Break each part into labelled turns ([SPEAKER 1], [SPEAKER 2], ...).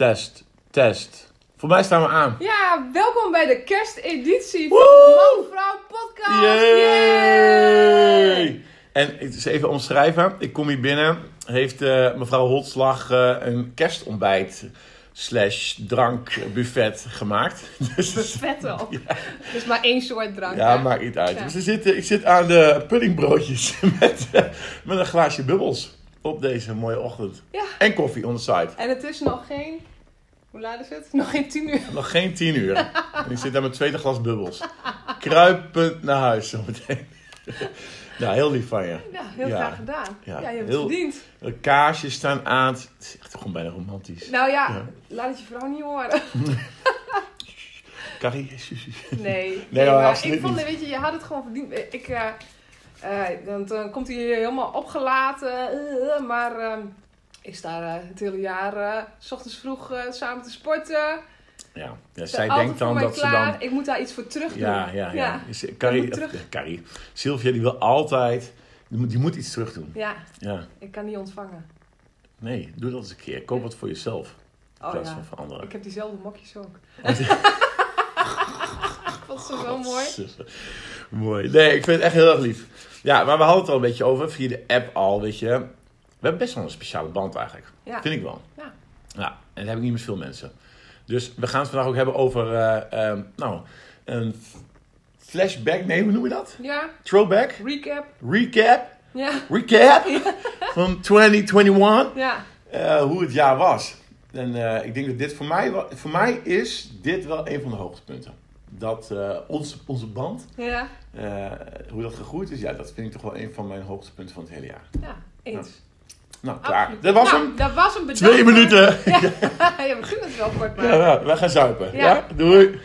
[SPEAKER 1] Test, test. Voor mij staan we aan.
[SPEAKER 2] Ja, welkom bij de kersteditie van de Man Vrouw Podcast.
[SPEAKER 1] Yay! En het is even omschrijven. Ik kom hier binnen. Heeft eh, mevrouw Holtslag eh, een kerstontbijt slash drankbuffet gemaakt. Dus,
[SPEAKER 2] Vet wel. Dus maar één soort drank.
[SPEAKER 1] ja,
[SPEAKER 2] hè?
[SPEAKER 1] maakt niet uit.
[SPEAKER 2] Ja.
[SPEAKER 1] Dus er zit, ik zit aan de puddingbroodjes met, eh, met een glaasje bubbels op deze mooie ochtend.
[SPEAKER 2] Ja.
[SPEAKER 1] En koffie on the side.
[SPEAKER 2] En het is nog geen... Hoe laat is het? Nog geen tien uur.
[SPEAKER 1] Nog geen tien uur. En ik zit daar met tweede glas bubbels. Kruipend naar huis zometeen. Nou, heel lief van je.
[SPEAKER 2] Ja, heel
[SPEAKER 1] Ja.
[SPEAKER 2] graag gedaan.
[SPEAKER 1] Ja,
[SPEAKER 2] Ja, je hebt
[SPEAKER 1] heel-
[SPEAKER 2] het verdiend.
[SPEAKER 1] De kaarsjes staan aan. Het is echt gewoon bijna romantisch.
[SPEAKER 2] Nou ja,
[SPEAKER 1] Ja.
[SPEAKER 2] laat het je vrouw niet horen.
[SPEAKER 1] Carrie?
[SPEAKER 2] Nee,
[SPEAKER 1] Nee, hoor,
[SPEAKER 2] maar ik vond, weet je, je had het gewoon verdiend. Ik, eh, dan, dan komt hij helemaal opgelaten, eh, maar ehm, ik sta eh, het hele jaar eh, s ochtends vroeg eh, samen te sporten.
[SPEAKER 1] Ja, ja
[SPEAKER 2] Zij
[SPEAKER 1] denkt dan dat ze dan...
[SPEAKER 2] Ik moet daar iets voor terug doen.
[SPEAKER 1] Ja, ja, ja. Is- Carrie,
[SPEAKER 2] terug.
[SPEAKER 1] Carrie. Sylvia die wil altijd... Die moet, die moet iets terug doen.
[SPEAKER 2] Ja,
[SPEAKER 1] Ja.
[SPEAKER 2] ik kan niet ontvangen.
[SPEAKER 1] Nee, doe dat eens een keer. Koop wat voor jezelf. In
[SPEAKER 2] Oh
[SPEAKER 1] plaats
[SPEAKER 2] ja,
[SPEAKER 1] van voor anderen.
[SPEAKER 2] ik heb diezelfde mokjes ook. ik vond ze zo mooi.
[SPEAKER 1] Mooi. Nee, ik vind het echt heel erg lief. Ja, maar we hadden het al een beetje over via de app al, weet je. We hebben best wel een speciale band eigenlijk.
[SPEAKER 2] Ja.
[SPEAKER 1] Vind ik wel.
[SPEAKER 2] Ja.
[SPEAKER 1] Ja, en dat heb ik niet met veel mensen. Dus we gaan het vandaag ook hebben over, eh, ehm, nou, een flashback, nee, hoe noem je dat?
[SPEAKER 2] Ja,
[SPEAKER 1] Throwback?
[SPEAKER 2] recap.
[SPEAKER 1] Recap?
[SPEAKER 2] Ja,
[SPEAKER 1] Recap? Van 2021?
[SPEAKER 2] ja,
[SPEAKER 1] eh, hoe het jaar was. En eh, ik denk dat dit voor mij, voor mij is dit wel een van de hoogtepunten. Dat onze, onze band,
[SPEAKER 2] ja,
[SPEAKER 1] hoe dat gegroeid is, ja, dat vind ik toch wel een van mijn hoogtepunten van het hele jaar.
[SPEAKER 2] ja, eens.
[SPEAKER 1] Nou, klaar.
[SPEAKER 2] Absoluut.
[SPEAKER 1] Dat was
[SPEAKER 2] Nou,
[SPEAKER 1] hem.
[SPEAKER 2] Dat was hem. Bedankt.
[SPEAKER 1] Twee minuten.
[SPEAKER 2] Ja, je begint het wel kort, maar...
[SPEAKER 1] Ja, nou, we gaan zuipen. Ja.
[SPEAKER 2] Ja.
[SPEAKER 1] Doei.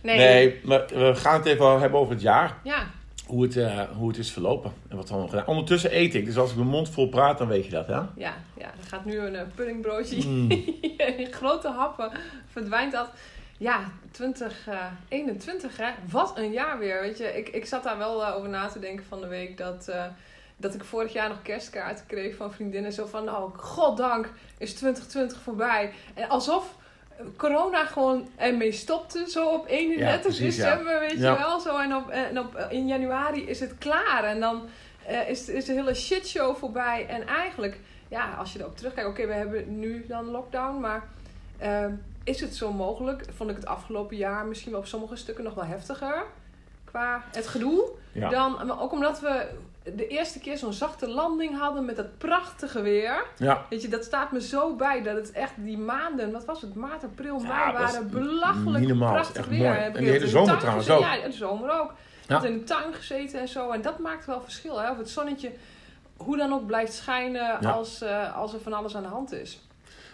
[SPEAKER 2] Nee.
[SPEAKER 1] Nee, maar we gaan het even hebben over het jaar.
[SPEAKER 2] Ja,
[SPEAKER 1] Hoe het, eh, hoe het is verlopen. En wat we allemaal gedaan. Ondertussen eet ik. Dus als ik mijn mond vol praat, dan weet je dat, hè?
[SPEAKER 2] ja, ja. Er gaat nu een eh, puddingbroodje
[SPEAKER 1] Mm.
[SPEAKER 2] in grote happen. Verdwijnt dat. Ja, 2021 hè. Wat een jaar weer. Weet je, ik, ik zat daar wel eh, over na te denken van de week dat... eh, dat ik vorig jaar nog kerstkaarten kreeg van vriendinnen. Zo van, nou, goddank is 2020 voorbij. En alsof corona gewoon ermee stopte. Zo op 31
[SPEAKER 1] precies, ja.
[SPEAKER 2] december, weet
[SPEAKER 1] Ja.
[SPEAKER 2] je wel. Zo, en op, en op, in januari is het klaar. En dan eh, is, is de hele shitshow voorbij. En eigenlijk, ja, als je erop terugkijkt. Oké, we hebben nu dan lockdown. Maar eh, is het zo mogelijk? Vond ik het afgelopen jaar misschien wel op sommige stukken nog wel heftiger. Qua het gedoe.
[SPEAKER 1] Ja.
[SPEAKER 2] Dan, maar ook omdat we de eerste keer zo'n zachte landing hadden met dat prachtige weer.
[SPEAKER 1] Ja.
[SPEAKER 2] Weet je, dat staat me zo bij dat het echt die maanden, wat was het, maart, april, mei,
[SPEAKER 1] Ja,
[SPEAKER 2] waren belachelijk
[SPEAKER 1] niet normaal.
[SPEAKER 2] prachtig
[SPEAKER 1] Echt
[SPEAKER 2] weer.
[SPEAKER 1] mooi. En de hele zomer trouwens ook.
[SPEAKER 2] Ja, de zomer ook.
[SPEAKER 1] Ja.
[SPEAKER 2] In de tuin gezeten en zo. En dat maakt wel verschil. Hè? Of het zonnetje hoe dan ook blijft schijnen
[SPEAKER 1] Ja.
[SPEAKER 2] als, eh, als er van alles aan de hand is.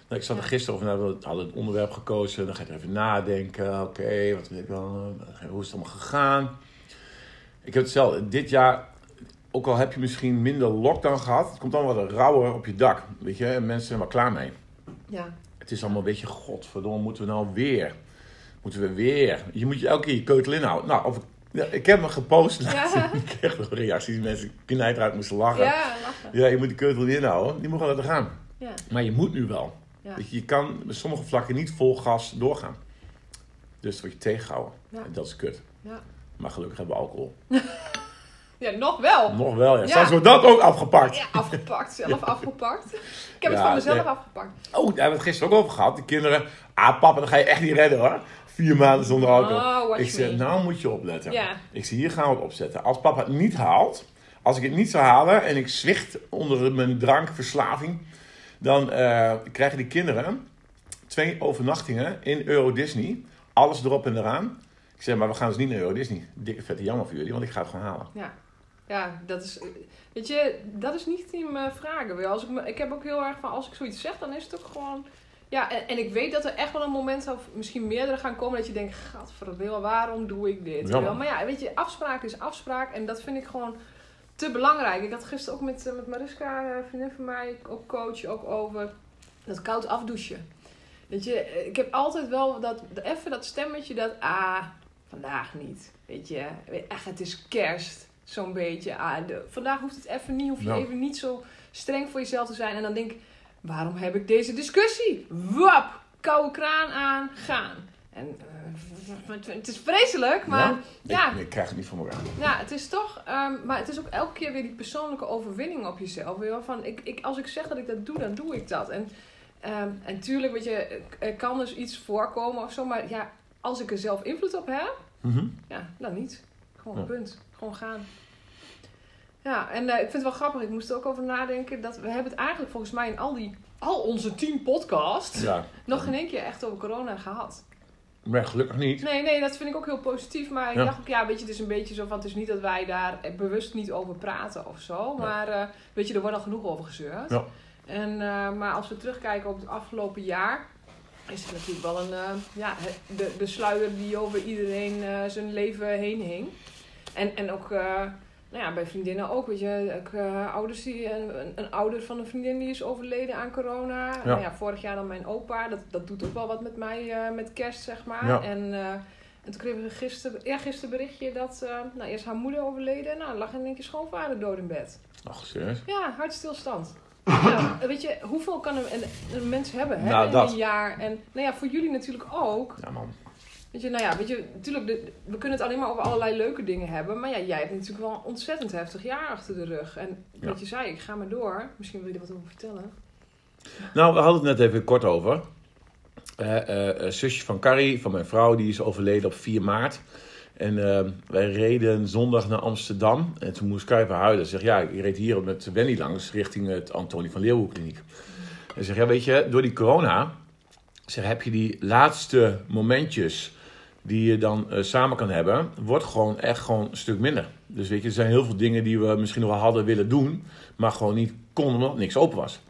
[SPEAKER 1] Nou, ik zat er gisteren over, nou, we hadden het onderwerp gekozen. Dan ga je er even nadenken. Oké, wat weet ik wel, eh, hoe is het allemaal gegaan? Ik heb hetzelfde. Dit jaar, ook al heb je misschien minder lockdown gehad, het komt allemaal wat rauwer op je dak. Weet je, en mensen zijn wel klaar mee.
[SPEAKER 2] Ja,
[SPEAKER 1] Het is allemaal een beetje, godverdomme, moeten we nou weer? Moeten we weer? Je moet je elke keer je keutel inhouden. Nou, of, ja, ik heb me gepost laatst.
[SPEAKER 2] Ja.
[SPEAKER 1] Ik kreeg nog reacties. Mensen knijt eruit moesten lachen. Ja.
[SPEAKER 2] ja lachen.
[SPEAKER 1] je moet die keutel inhouden. Die moet gewoon laten gaan.
[SPEAKER 2] Ja.
[SPEAKER 1] Maar je moet nu wel.
[SPEAKER 2] Ja.
[SPEAKER 1] Weet je, je kan met sommige vlakken niet vol gas doorgaan. Dus dat word je tegengehouden.
[SPEAKER 2] Ja.
[SPEAKER 1] En dat is kut.
[SPEAKER 2] Ja.
[SPEAKER 1] Maar gelukkig hebben we alcohol.
[SPEAKER 2] ja, nog wel.
[SPEAKER 1] Nog wel, ja.
[SPEAKER 2] Ja.
[SPEAKER 1] Straks wordt dat ook afgepakt.
[SPEAKER 2] Ja, afgepakt. Zelf afgepakt. Ik heb het van mezelf afgepakt.
[SPEAKER 1] Oh, daar hebben we het gisteren ook over gehad. De kinderen. Ah, papa, dan ga je echt niet redden hoor. Vier maanden zonder alcohol.
[SPEAKER 2] Oh,
[SPEAKER 1] ik zeg, nou moet je opletten.
[SPEAKER 2] Ja.
[SPEAKER 1] Ik zeg, hier gaan we het opzetten. Als papa het niet haalt, als ik het niet zou halen en ik zwicht onder mijn drankverslaving, dan eh, krijgen die kinderen twee overnachtingen in Euro Disney. Alles erop en eraan. Ik zeg, maar we gaan dus niet naar Euro Disney. Dikke vette jammer voor jullie, want ik ga het gewoon halen.
[SPEAKER 2] Ja. Ja, dat is... Weet je, dat is niet in mijn vragen. Als ik, me, ik heb ook heel erg van, als ik zoiets zeg, dan is het ook gewoon... Ja, en, en ik weet dat er echt wel een moment, of misschien meerdere gaan komen, dat je denkt, gadverdamme, waarom doe ik dit?
[SPEAKER 1] Ja.
[SPEAKER 2] Maar ja, weet je, afspraak is afspraak en dat vind ik gewoon te belangrijk. Ik had gisteren ook met, eh, met Mariska, eh, vriendin van mij, ook coach, ook over dat koud afdouchen. Weet je, eh, ik heb altijd wel dat, even dat stemmetje dat, ah, vandaag niet. Weet je, echt, het is kerst, zo'n beetje. Ah, de, vandaag hoeft het even niet, hoef je
[SPEAKER 1] Ja.
[SPEAKER 2] even niet zo streng voor jezelf te zijn. En dan denk ik, waarom heb ik deze discussie? Wap! koude kraan aan, gaan. En eh, het is vreselijk, maar ja.
[SPEAKER 1] Ik, ik krijg het niet van elkaar.
[SPEAKER 2] ja, het is toch, ehm, maar het is ook elke keer weer die persoonlijke overwinning op jezelf. Weet je wel? Van, ik, ik, als ik zeg dat ik dat doe, dan doe ik dat. En, ehm, en tuurlijk, weet je, er kan dus iets voorkomen of zo, maar ja, als ik er zelf invloed op heb,
[SPEAKER 1] Mhm.
[SPEAKER 2] ja, dan niet. Gewoon
[SPEAKER 1] Ja.
[SPEAKER 2] punt. Gewoon gaan. Ja, en eh, ik vind het wel grappig. Ik moest er ook over nadenken. Dat we hebben het eigenlijk volgens mij in al die... Al onze tien podcasts...
[SPEAKER 1] Ja.
[SPEAKER 2] nog geen één keer echt over corona gehad.
[SPEAKER 1] Maar gelukkig niet.
[SPEAKER 2] Nee, nee, dat vind ik ook heel positief. Maar ik dacht ook, ja, weet je, het is een beetje zo van... Het is niet dat wij daar bewust niet over praten of zo. Maar eh, weet je, er wordt al genoeg over gezeurd.
[SPEAKER 1] Ja.
[SPEAKER 2] En, eh, maar als we terugkijken op het afgelopen jaar... Is het natuurlijk wel een... eh, ja, de, de sluier die over iedereen eh, zijn leven heen hing. En, en ook... eh, nou ja, bij vriendinnen ook, weet je, eh, ouders die, een, een, ouder van een vriendin die is overleden aan corona. Nou ja, vorig jaar dan mijn opa, dat, dat doet ook wel wat met mij, met kerst, zeg maar.
[SPEAKER 1] Ja.
[SPEAKER 2] En, en toen kregen we gisteren, ja, gisteren berichtje dat, nou eerst haar moeder overleden, nou lag in één keer schoonvader dood in bed.
[SPEAKER 1] Ach, serieus?
[SPEAKER 2] Ja, hartstilstand. Ja, weet je, hoeveel kan een, een, mens hebben hè,
[SPEAKER 1] Nou,
[SPEAKER 2] in
[SPEAKER 1] dat.
[SPEAKER 2] een jaar? En nou ja, voor jullie natuurlijk ook.
[SPEAKER 1] Ja, man.
[SPEAKER 2] Weet je, nou ja, weet je, natuurlijk, de- we kunnen het alleen maar over allerlei leuke dingen hebben. Maar ja, jij hebt natuurlijk wel een ontzettend heftig jaar achter de rug. En
[SPEAKER 1] Ja.
[SPEAKER 2] wat je zei, ik ga maar door. Misschien wil je er wat over vertellen.
[SPEAKER 1] Nou, we hadden het net even kort over. Eh, zusje van Carrie, van mijn vrouw, die is overleden op 4 maart. En eh, wij reden zondag naar Amsterdam. En toen moest even huilen. Ze zegt, ja, ik reed hier met Wendy langs richting het Antonie van Leeuwen kliniek. En ze zegt, ja, weet je, door die corona... Zeg, heb je die laatste momentjes die je dan eh, samen kan hebben... wordt gewoon echt gewoon een stuk minder. Dus weet je, er zijn heel veel dingen die we misschien nog wel hadden willen doen... maar gewoon niet konden omdat niks open was.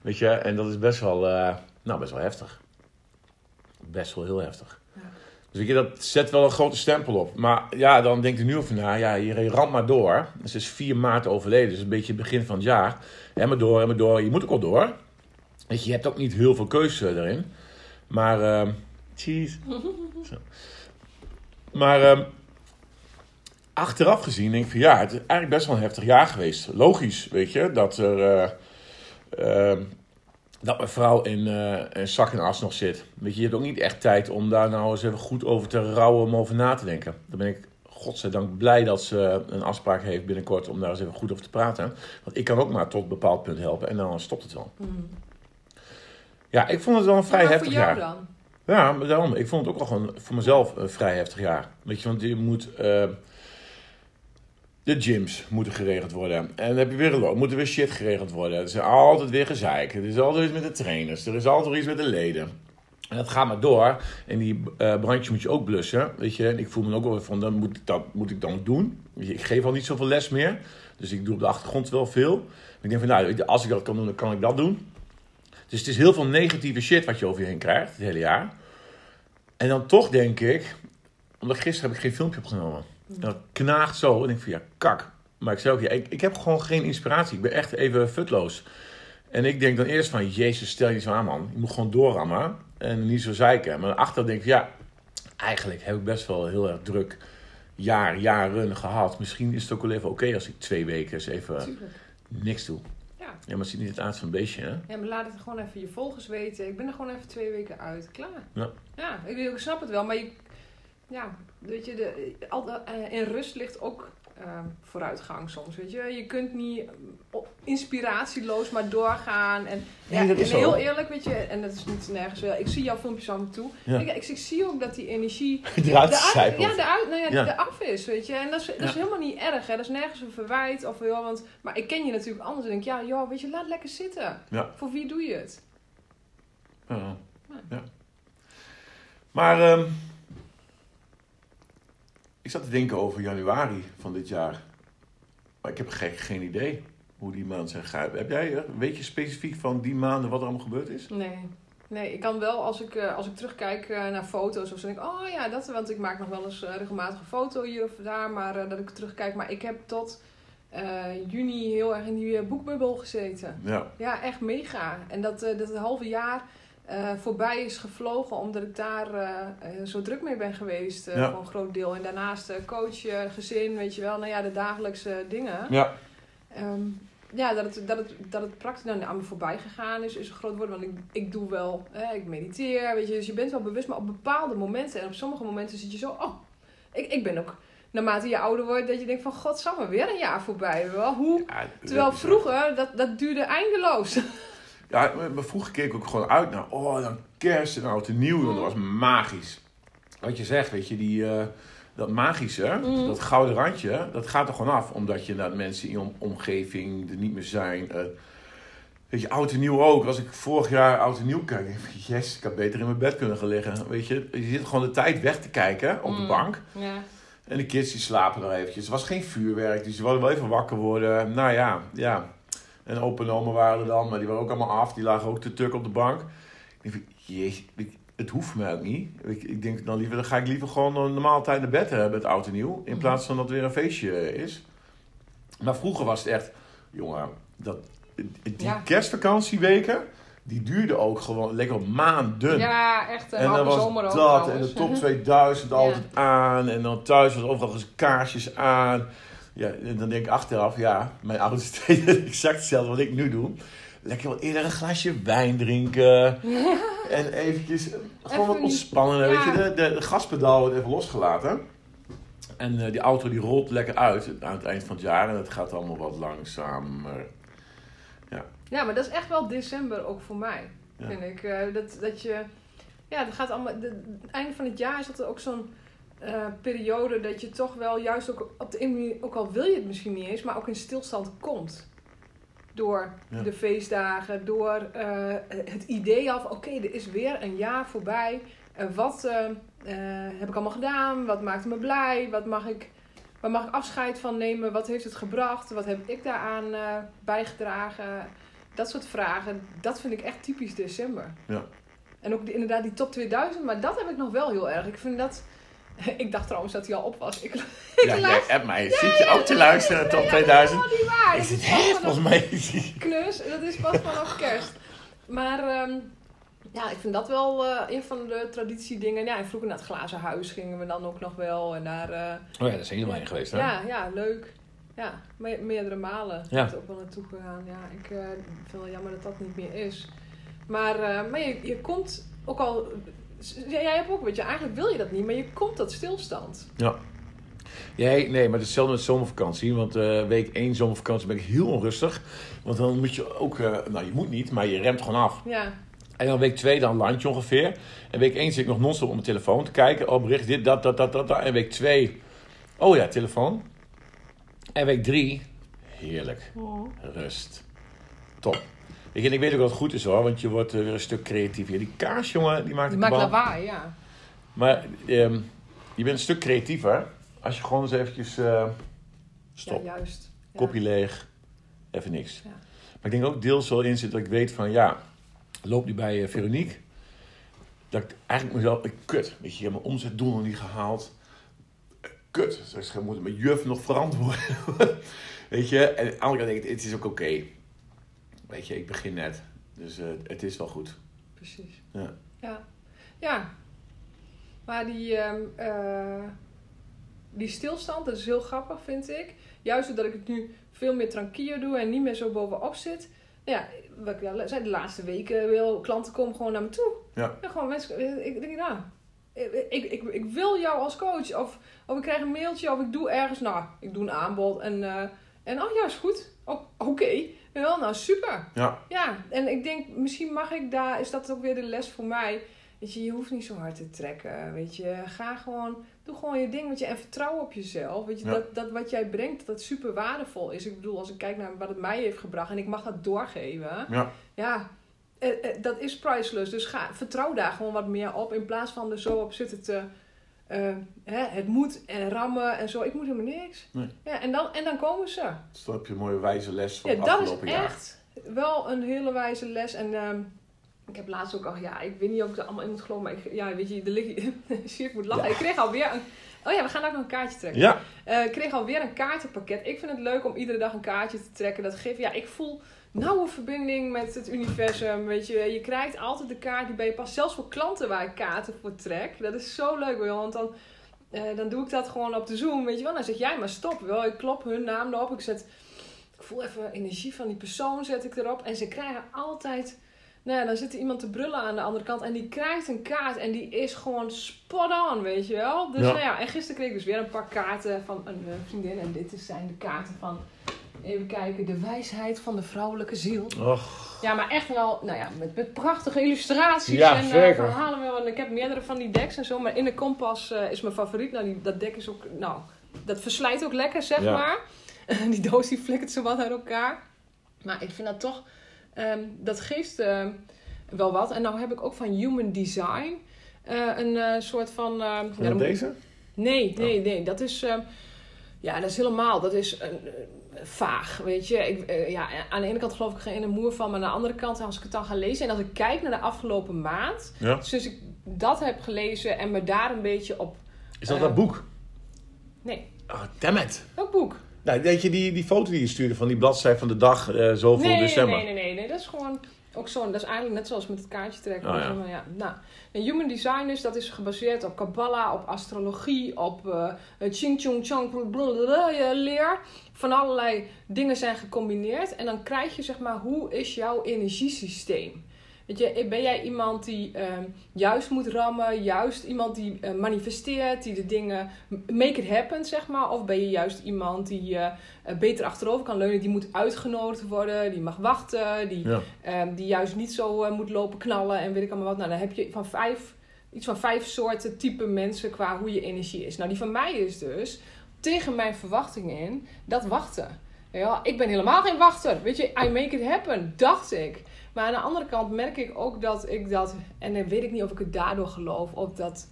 [SPEAKER 1] Weet je, en dat is best wel, eh, nou, best wel heftig. Best wel heel heftig. Dus weet je, dat zet wel een grote stempel op. Maar ja, dan denkt u nu over na, ja, je ramt maar door. Dus het is 4 maart overleden, dus een beetje het begin van het jaar. En maar door, en maar door. Je moet ook wel door. Weet je, je hebt ook niet heel veel keuze erin. Maar, ehm cheese. Zo. Maar ehm, achteraf gezien denk ik van ja, het is eigenlijk best wel een heftig jaar geweest. Logisch, weet je, dat er... eh, ehm, dat mijn vrouw in, eh in zak en as nog zit. Weet je, je hebt ook niet echt tijd om daar nou eens even goed over te rouwen, om over na te denken. Dan ben ik godzijdank blij dat ze een afspraak heeft binnenkort om daar eens even goed over te praten. Want ik kan ook maar tot een bepaald punt helpen en dan stopt het wel. Ja, ik vond het wel een vrij heftig jaar.
[SPEAKER 2] dan?
[SPEAKER 1] Ja, maar daarom. Ik vond het ook wel gewoon voor mezelf een vrij heftig jaar. Weet je, want je moet... eh, de gyms moeten geregeld worden. En dan heb je weer een loop. Moet er weer shit geregeld worden. Er is altijd weer gezeik. Er is altijd iets met de trainers. Er is altijd iets met de leden. En dat gaat maar door. En die eh brandje moet je ook blussen. Weet je, en ik voel me ook wel van, dan moet ik dat moet ik dan doen. Je, ik geef al niet zoveel les meer. Dus ik doe op de achtergrond wel veel. Ik denk van, nou, als ik dat kan doen, dan kan ik dat doen. Dus het is heel veel negatieve shit wat je over je heen krijgt, het hele jaar. En dan toch denk ik, omdat gisteren heb ik geen filmpje opgenomen. Dat knaagt zo. En ik van, ja, kak. Maar ik zei ook, ja, ik, ik heb gewoon geen inspiratie. Ik ben echt even futloos. En ik denk dan eerst van, jezus, stel je zo aan, man. Je moet gewoon doorrammen en niet zo zeiken. Maar achter denk ik, ja, eigenlijk heb ik best wel heel erg druk jaar, jaren gehad. Misschien is het ook wel even oké als ik twee weken eens even
[SPEAKER 2] Tuurlijk.
[SPEAKER 1] niks doe.
[SPEAKER 2] Ja.
[SPEAKER 1] Ja, maar het ziet niet het aard van een beestje, hè?
[SPEAKER 2] ja, maar laat het gewoon even je volgers weten. Ik ben er gewoon even twee weken uit. Klaar.
[SPEAKER 1] Ja.
[SPEAKER 2] Ja, ik, ik snap het wel. Maar je, ja, weet je, de, al, de- eh, in rust ligt ook eh, vooruitgang soms. Weet je, je kunt niet op- inspiratieloos maar doorgaan. En,
[SPEAKER 1] Nee,
[SPEAKER 2] ja,
[SPEAKER 1] dat is
[SPEAKER 2] en heel eerlijk, weet je, en dat is niet nergens wel. Ik zie jouw filmpjes af en toe.
[SPEAKER 1] Ja.
[SPEAKER 2] Ik, ik, ik zie ook dat die energie
[SPEAKER 1] Eruit zijpelt.
[SPEAKER 2] ja, eruit, nou ja,
[SPEAKER 1] Ja.
[SPEAKER 2] eraf is, weet je. En dat is, dat is helemaal niet erg, hè. Dat is nergens een verwijt. Of, joh, want, maar ik ken je natuurlijk anders. En denk, ja, joh, weet je, laat lekker zitten. Voor wie doe je het?
[SPEAKER 1] Ja. ja. Maar ehm, ik zat te denken over januari van dit jaar. Maar ik heb geen, geen idee hoe die maanden zijn gegaan. Heb jij, eh, weet je specifiek van die maanden wat er allemaal gebeurd is?
[SPEAKER 2] Nee. Nee, ik kan wel als ik, eh, als ik terugkijk eh, naar foto's of zo, denk ik, oh ja, dat, want ik maak nog wel eens regelmatig een foto hier of daar, maar dat ik terugkijk. Maar ik heb tot juni heel erg in die boekbubbel gezeten.
[SPEAKER 1] Ja.
[SPEAKER 2] Ja, echt mega. En dat, dat het halve jaar eh, voorbij is gevlogen omdat ik daar eh, eh, zo druk mee ben geweest,
[SPEAKER 1] Ja.
[SPEAKER 2] voor een groot deel. En daarnaast coach, gezin, weet je wel, nou ja, de dagelijkse dingen.
[SPEAKER 1] Ja.
[SPEAKER 2] Ehm, ja, dat het, dat het, dat het praktisch dan aan me voorbij gegaan is, is een groot woord. Want ik, ik doe wel, hè, ik mediteer, weet je. Dus je bent wel bewust, maar op bepaalde momenten. En op sommige momenten zit je zo, oh, ik, ik ben ook... Naarmate je ouder wordt, dat je denkt van... God, zal maar weer een jaar voorbij. Wel, hoe...
[SPEAKER 1] Ja,
[SPEAKER 2] Terwijl
[SPEAKER 1] is-
[SPEAKER 2] vroeger, dat, dat duurde eindeloos.
[SPEAKER 1] Ja, maar vroeger keek ik ook gewoon uit naar, oh, dan kerst en oud en nieuw. Dat was magisch. Wat je zegt, weet je, die, eh, dat magische,
[SPEAKER 2] Mhm.
[SPEAKER 1] dat gouden randje, dat gaat er gewoon af. Omdat je dat mensen in je om- omgeving er niet meer zijn. eh. weet je, oud en nieuw ook. Als ik vorig jaar oud en nieuw kijk, denk ik, yes, ik had beter in mijn bed kunnen gaan liggen. Weet je, je zit gewoon de tijd weg te kijken op de
[SPEAKER 2] Mm.
[SPEAKER 1] bank.
[SPEAKER 2] Ja.
[SPEAKER 1] En de kids die slapen nog eventjes. Er was geen vuurwerk, dus die wilden wel even wakker worden. Nou ja, ja. En opa en oma waren er dan, maar die waren ook allemaal af. Die lagen ook te tuk op de bank. Ik ik- het hoeft mij ook niet. Ik, ik denk dan liever, dan ga ik liever gewoon een normale tijd naar bed hebben, het oud en nieuw. In
[SPEAKER 2] Mhm.
[SPEAKER 1] plaats van dat het weer een feestje is. Maar vroeger was het echt, jongen, dat, die
[SPEAKER 2] Ja.
[SPEAKER 1] kerstvakantieweken, die duurden ook gewoon lekker maanden.
[SPEAKER 2] ja, echt. En,
[SPEAKER 1] En dan was
[SPEAKER 2] zomer ook
[SPEAKER 1] dat en de top 2000
[SPEAKER 2] Ja.
[SPEAKER 1] altijd aan. En dan thuis was overal eens kaarsjes aan. Ja, en dan denk ik achteraf, ja, mijn ouders deden exact hetzelfde wat ik nu doe. Lekker wel eerder een glasje wijn drinken. En eventjes gewoon wat ontspannen.
[SPEAKER 2] ja.
[SPEAKER 1] Weet je, de, de, de gaspedaal wordt even losgelaten. En eh, die auto die rolt lekker uit aan het eind van het jaar. En het gaat allemaal wat langzamer.
[SPEAKER 2] Ja, maar dat is echt wel december ook voor mij,
[SPEAKER 1] Ja.
[SPEAKER 2] vind ik. Eh, dat, dat je, ja, het gaat allemaal, de, het einde van het jaar is dat er ook zo'n eh, periode dat je toch wel juist ook op de manier, ook al wil je het misschien niet eens, maar ook in stilstand komt. Door
[SPEAKER 1] Ja.
[SPEAKER 2] de feestdagen, door eh, het idee af, oké, er is weer een jaar voorbij. Eh, wat heb ik allemaal gedaan? Wat maakte me blij? Wat mag ik, waar mag ik afscheid van nemen? Wat heeft het gebracht? Wat heb ik daaraan bijgedragen? Dat soort vragen, dat vind ik echt typisch december.
[SPEAKER 1] Ja.
[SPEAKER 2] En ook die- inderdaad die top 2000, maar dat heb ik nog wel heel erg. Ik vind dat... Ik dacht trouwens dat hij al op was. Ik, ik
[SPEAKER 1] Ja, jij
[SPEAKER 2] las-
[SPEAKER 1] hebt mij. Zit je ook te luisteren naar top 2000?
[SPEAKER 2] Dat is helemaal niet waar.
[SPEAKER 1] Is het hè? Volgens mij
[SPEAKER 2] knus. Dat is pas vanaf kerst. Maar ehm, ja, ik vind dat wel eh, een van de traditiedingen. Ja, en vroeger naar het glazen huis gingen we dan ook nog wel. En daar... eh,
[SPEAKER 1] Oh ja, daar zijn jullie maar heen geweest, hè?
[SPEAKER 2] ja, ja, leuk. Ja, me- meerdere malen
[SPEAKER 1] Ja.
[SPEAKER 2] is er ook wel naartoe gegaan. Ja, ik eh, vind het wel jammer dat dat niet meer is. Maar, maar je, je komt ook al... ja, Jij hebt ook, weet je, eigenlijk wil je dat niet, maar je komt tot stilstand.
[SPEAKER 1] Nee, nee, maar het is hetzelfde met zomervakantie. Want eh, week 1 zomervakantie ben ik heel onrustig. Want dan moet je ook, eh, nou je moet niet, maar je remt gewoon af.
[SPEAKER 2] Ja,
[SPEAKER 1] En dan week 2 dan lunch ongeveer. En week 1 zit ik nog non-stop op mijn telefoon te kijken. Oh, bericht dit, dat, dat, dat, dat. dat. En week 2, oh ja, telefoon. En week 3, heerlijk. Rust. Top. En ik weet ook dat het goed is hoor, want je wordt eh, weer een stuk creatiever. Die kaars, jongen, die maakt
[SPEAKER 2] die maakt lawaai, ja.
[SPEAKER 1] Maar ehm, je bent een stuk creatiever als je gewoon eens eventjes eh, stop.
[SPEAKER 2] Ja, juist. Ja.
[SPEAKER 1] Kopje leeg, even niks.
[SPEAKER 2] Ja.
[SPEAKER 1] Maar ik denk ook deels wel in zit dat ik weet van ja, loop nu bij eh, Veronique. Dat ik eigenlijk mezelf, ik, kut, weet je, mijn omzetdoel nog niet gehaald. Eh, Kut, dus ik moet mijn juf nog verantwoorden. weet je, en aan de andere kant denk ik, het is ook oké. Weet je, ik begin net, dus eh, het is wel goed.
[SPEAKER 2] Precies.
[SPEAKER 1] Ja.
[SPEAKER 2] Ja. Ja. Maar die, ehm, eh, die stilstand, dat is heel grappig, vind ik. Juist doordat ik het nu veel meer tranquillo doe en niet meer zo bovenop zit. Nou ja, wat ik zei, de laatste weken wil klanten komen gewoon naar me toe.
[SPEAKER 1] Ja.
[SPEAKER 2] gewoon mensen, ik denk, nou, ik, ik, ik, ik wil jou als coach. Of, of ik krijg een mailtje of ik doe ergens, nou, ik doe een aanbod. En, eh, en oh ja, is goed. Oh, Oké. Wel, nou super.
[SPEAKER 1] Ja,
[SPEAKER 2] Ja, en ik denk, misschien mag ik daar, is dat ook weer de les voor mij. Weet je, je hoeft niet zo hard te trekken. Weet je, ga gewoon, doe gewoon je ding. Weet je, en vertrouw op jezelf. Weet je,
[SPEAKER 1] Ja.
[SPEAKER 2] dat, dat wat jij brengt, dat dat super waardevol is. Ik bedoel, als ik kijk naar wat het mij heeft gebracht en ik mag dat doorgeven.
[SPEAKER 1] ja,
[SPEAKER 2] Ja, eh, eh, dat is priceless. Dus ga, vertrouw daar gewoon wat meer op. In plaats van er zo op zitten te... eh, hè, het moet en rammen en zo. Ik moet helemaal niks.
[SPEAKER 1] Nee.
[SPEAKER 2] Ja, en, dan, en dan komen ze.
[SPEAKER 1] dus dan heb je een mooie wijze les van
[SPEAKER 2] Ja,
[SPEAKER 1] het
[SPEAKER 2] dat is
[SPEAKER 1] afgelopen jaar.
[SPEAKER 2] echt wel een hele wijze les. En ehm, ik heb laatst ook al, ja, ik weet niet of ik er allemaal in moet geloven, maar ik, ja, weet je, zie ik moet lachen.
[SPEAKER 1] Ja.
[SPEAKER 2] Ik kreeg alweer een, oh ja, we gaan ook nog een kaartje trekken.
[SPEAKER 1] Ja,
[SPEAKER 2] Eh, ik kreeg alweer een kaartenpakket. Ik vind het leuk om iedere dag een kaartje te trekken. Dat geeft, ja, ik voel nauwe verbinding met het universum, weet je. Je krijgt altijd de kaart die bij je past. Zelfs voor klanten waar ik kaarten voor trek. Dat is zo leuk, want dan... eh, dan doe ik dat gewoon op de Zoom, weet je wel. Dan zeg jij maar stop, wel. Ik klop hun naam erop. Ik zet ik voel even energie van die persoon, zet ik erop. En ze krijgen altijd, nou ja, dan zit er iemand te brullen aan de andere kant. En die krijgt een kaart en die is gewoon spot on, weet je wel. Dus
[SPEAKER 1] Ja.
[SPEAKER 2] nou ja, en gisteren kreeg ik dus weer een paar kaarten van een eh, vriendin. En dit zijn de kaarten van, even kijken, de wijsheid van de vrouwelijke ziel.
[SPEAKER 1] Och,
[SPEAKER 2] Ja, maar echt wel, nou ja, met, met prachtige illustraties
[SPEAKER 1] Ja,
[SPEAKER 2] en eh, verhalen. En ik heb meerdere van die decks en zo, maar in de kompas eh, is mijn favoriet. Nou, die, dat deck is ook, nou, dat verslijt ook lekker, zeg
[SPEAKER 1] Ja.
[SPEAKER 2] maar. die doos die flikkert zo wat uit elkaar. Maar ik vind dat toch, ehm, dat geeft ehm, wel wat. En nou heb ik ook van Human Design eh, een eh, soort van... ehm, ja, dan-
[SPEAKER 1] deze?
[SPEAKER 2] Nee, nee, nee. Dat is, ehm, ja, dat is helemaal, dat is eh, eh, vaag, weet je. Ik, eh, ja, aan de ene kant geloof ik geen ene moer van, maar aan de andere kant, als ik het dan ga lezen en als ik kijk naar de afgelopen maand,
[SPEAKER 1] Ja.
[SPEAKER 2] sinds ik dat heb gelezen en me daar een beetje op,
[SPEAKER 1] Is dat
[SPEAKER 2] Eh,
[SPEAKER 1] dat boek?
[SPEAKER 2] nee,
[SPEAKER 1] Oh, damn it.
[SPEAKER 2] dat boek.
[SPEAKER 1] Nou, weet je die, die foto die je stuurde van die bladzij van de dag, zoveel
[SPEAKER 2] nee,
[SPEAKER 1] december?
[SPEAKER 2] nee, nee, nee, nee, dat is gewoon ook zo. Dat is eigenlijk net zoals met het kaartje trekken.
[SPEAKER 1] Oh, ja.
[SPEAKER 2] maar ja, nou, en human design is, dat is gebaseerd op Kabbalah, op astrologie, op eh Ching Chong Chong eh, leer. Van allerlei dingen zijn gecombineerd. En dan krijg je zeg maar, hoe is jouw energiesysteem? Weet je, ben jij iemand die ehm, juist moet rammen, juist iemand die eh, manifesteert, die de dingen make it happen, zeg maar? Of ben je juist iemand die eh, beter achterover kan leunen, die moet uitgenodigd worden, die mag wachten, die,
[SPEAKER 1] Ja.
[SPEAKER 2] ehm, die juist niet zo eh, moet lopen knallen en weet ik allemaal wat. Nou, dan heb je van vijf, iets van vijf soorten type mensen qua hoe je energie is. Nou, die van mij is dus tegen mijn verwachtingen in dat wachten. Ja, ik ben helemaal geen wachter. Weet je, I make it happen, dacht ik. Maar aan de andere kant merk ik ook dat ik dat, en dan weet ik niet of ik het daardoor geloof, of dat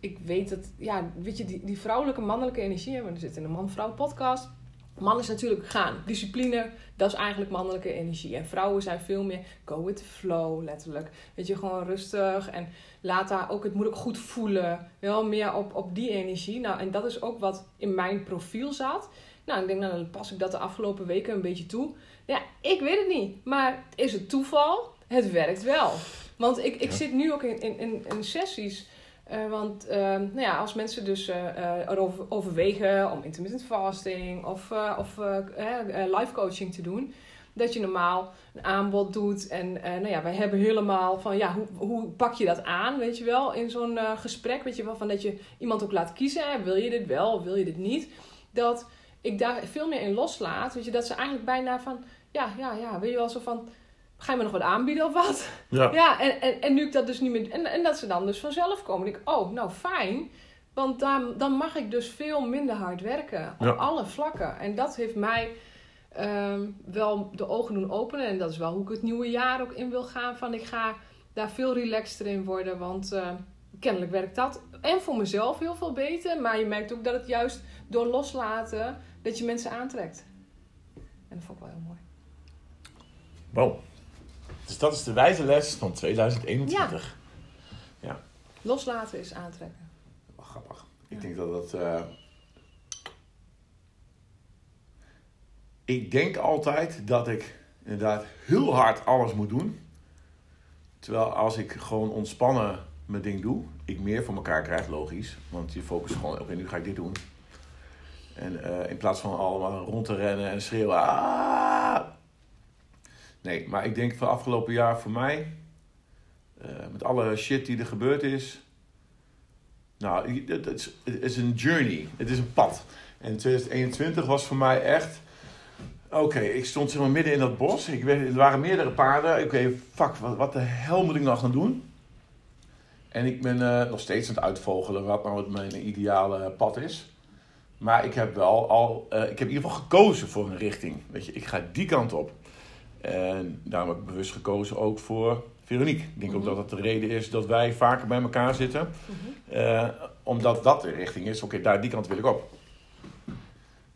[SPEAKER 2] ik weet dat, ja, weet je, die, die vrouwelijke, mannelijke energie, we zitten in een man-vrouw podcast. Man is natuurlijk gaan. Discipline, dat is eigenlijk mannelijke energie. En vrouwen zijn veel meer go with the flow, letterlijk. Weet je, gewoon rustig. En laat daar ook, het moet goed voelen. Wel meer op, op die energie. Nou, en dat is ook wat in mijn profiel zat. Nou, ik denk, nou, dan pas ik dat de afgelopen weken een beetje toe. Ja, ik weet het niet. Maar is het toeval? Het werkt wel. Want ik, ik
[SPEAKER 1] Ja.
[SPEAKER 2] zit nu ook in, in, in, in sessies. eh, want eh, nou ja, als mensen dus eh, erover overwegen om intermittent fasting of, of life coaching te doen, dat je normaal een aanbod doet. En nou ja, wij hebben helemaal van ja, hoe, hoe pak je dat aan, weet je wel, in zo'n gesprek, weet je wel, van dat je iemand ook laat kiezen, wil je dit wel of wil je dit niet. Dat ik daar veel meer in loslaat, weet je, dat ze eigenlijk bijna van ja, ja, ja, weet je wel, zo van ga je me nog wat aanbieden of wat?
[SPEAKER 1] Ja.
[SPEAKER 2] Ja, en, en, en nu ik dat dus niet meer... En, en dat ze dan dus vanzelf komen. ik, oh, nou fijn. Want dan, dan mag ik dus veel minder hard werken. Op
[SPEAKER 1] Ja.
[SPEAKER 2] alle vlakken. En dat heeft mij ehm, wel de ogen doen openen. En dat is wel hoe ik het nieuwe jaar ook in wil gaan. Van ik ga daar veel relaxter in worden. Want eh, kennelijk werkt dat. En voor mezelf heel veel beter. Maar je merkt ook dat het juist door loslaten... dat je mensen aantrekt. En dat vond ik wel heel mooi.
[SPEAKER 1] Wow. Dus dat is de wijze les van 2021.
[SPEAKER 2] Loslaten is aantrekken.
[SPEAKER 1] Wel grappig. Ik denk dat dat... eh, Ik denk altijd dat ik inderdaad heel hard alles moet doen. Terwijl als ik gewoon ontspannen mijn ding doe, ik meer voor elkaar krijg, logisch. Want je focust gewoon, oké, nu ga ik dit doen. En eh, in plaats van allemaal rond te rennen en schreeuwen. "Ah!" Nee, maar ik denk van afgelopen jaar voor mij, eh, met alle shit die er gebeurd is. Nou, het is, een journey. Het is een pad. En 2021 was voor mij echt. Oké, ik stond zeg midden in dat bos. Ik weet, er waren meerdere paarden. Ik weet, fuck, wat, wat de hel moet ik nou gaan doen? En ik ben eh, nog steeds aan het uitvogelen wat nou mijn ideale pad is. Maar ik heb wel al, eh, ik heb in ieder geval gekozen voor een richting. Weet je, ik ga die kant op. En daarom heb ik bewust gekozen ook voor Veronique. Ik denk ook
[SPEAKER 2] Mhm.
[SPEAKER 1] dat dat de reden is dat wij vaker bij elkaar zitten. Eh, omdat dat de richting is. Oké, daar die kant wil ik op.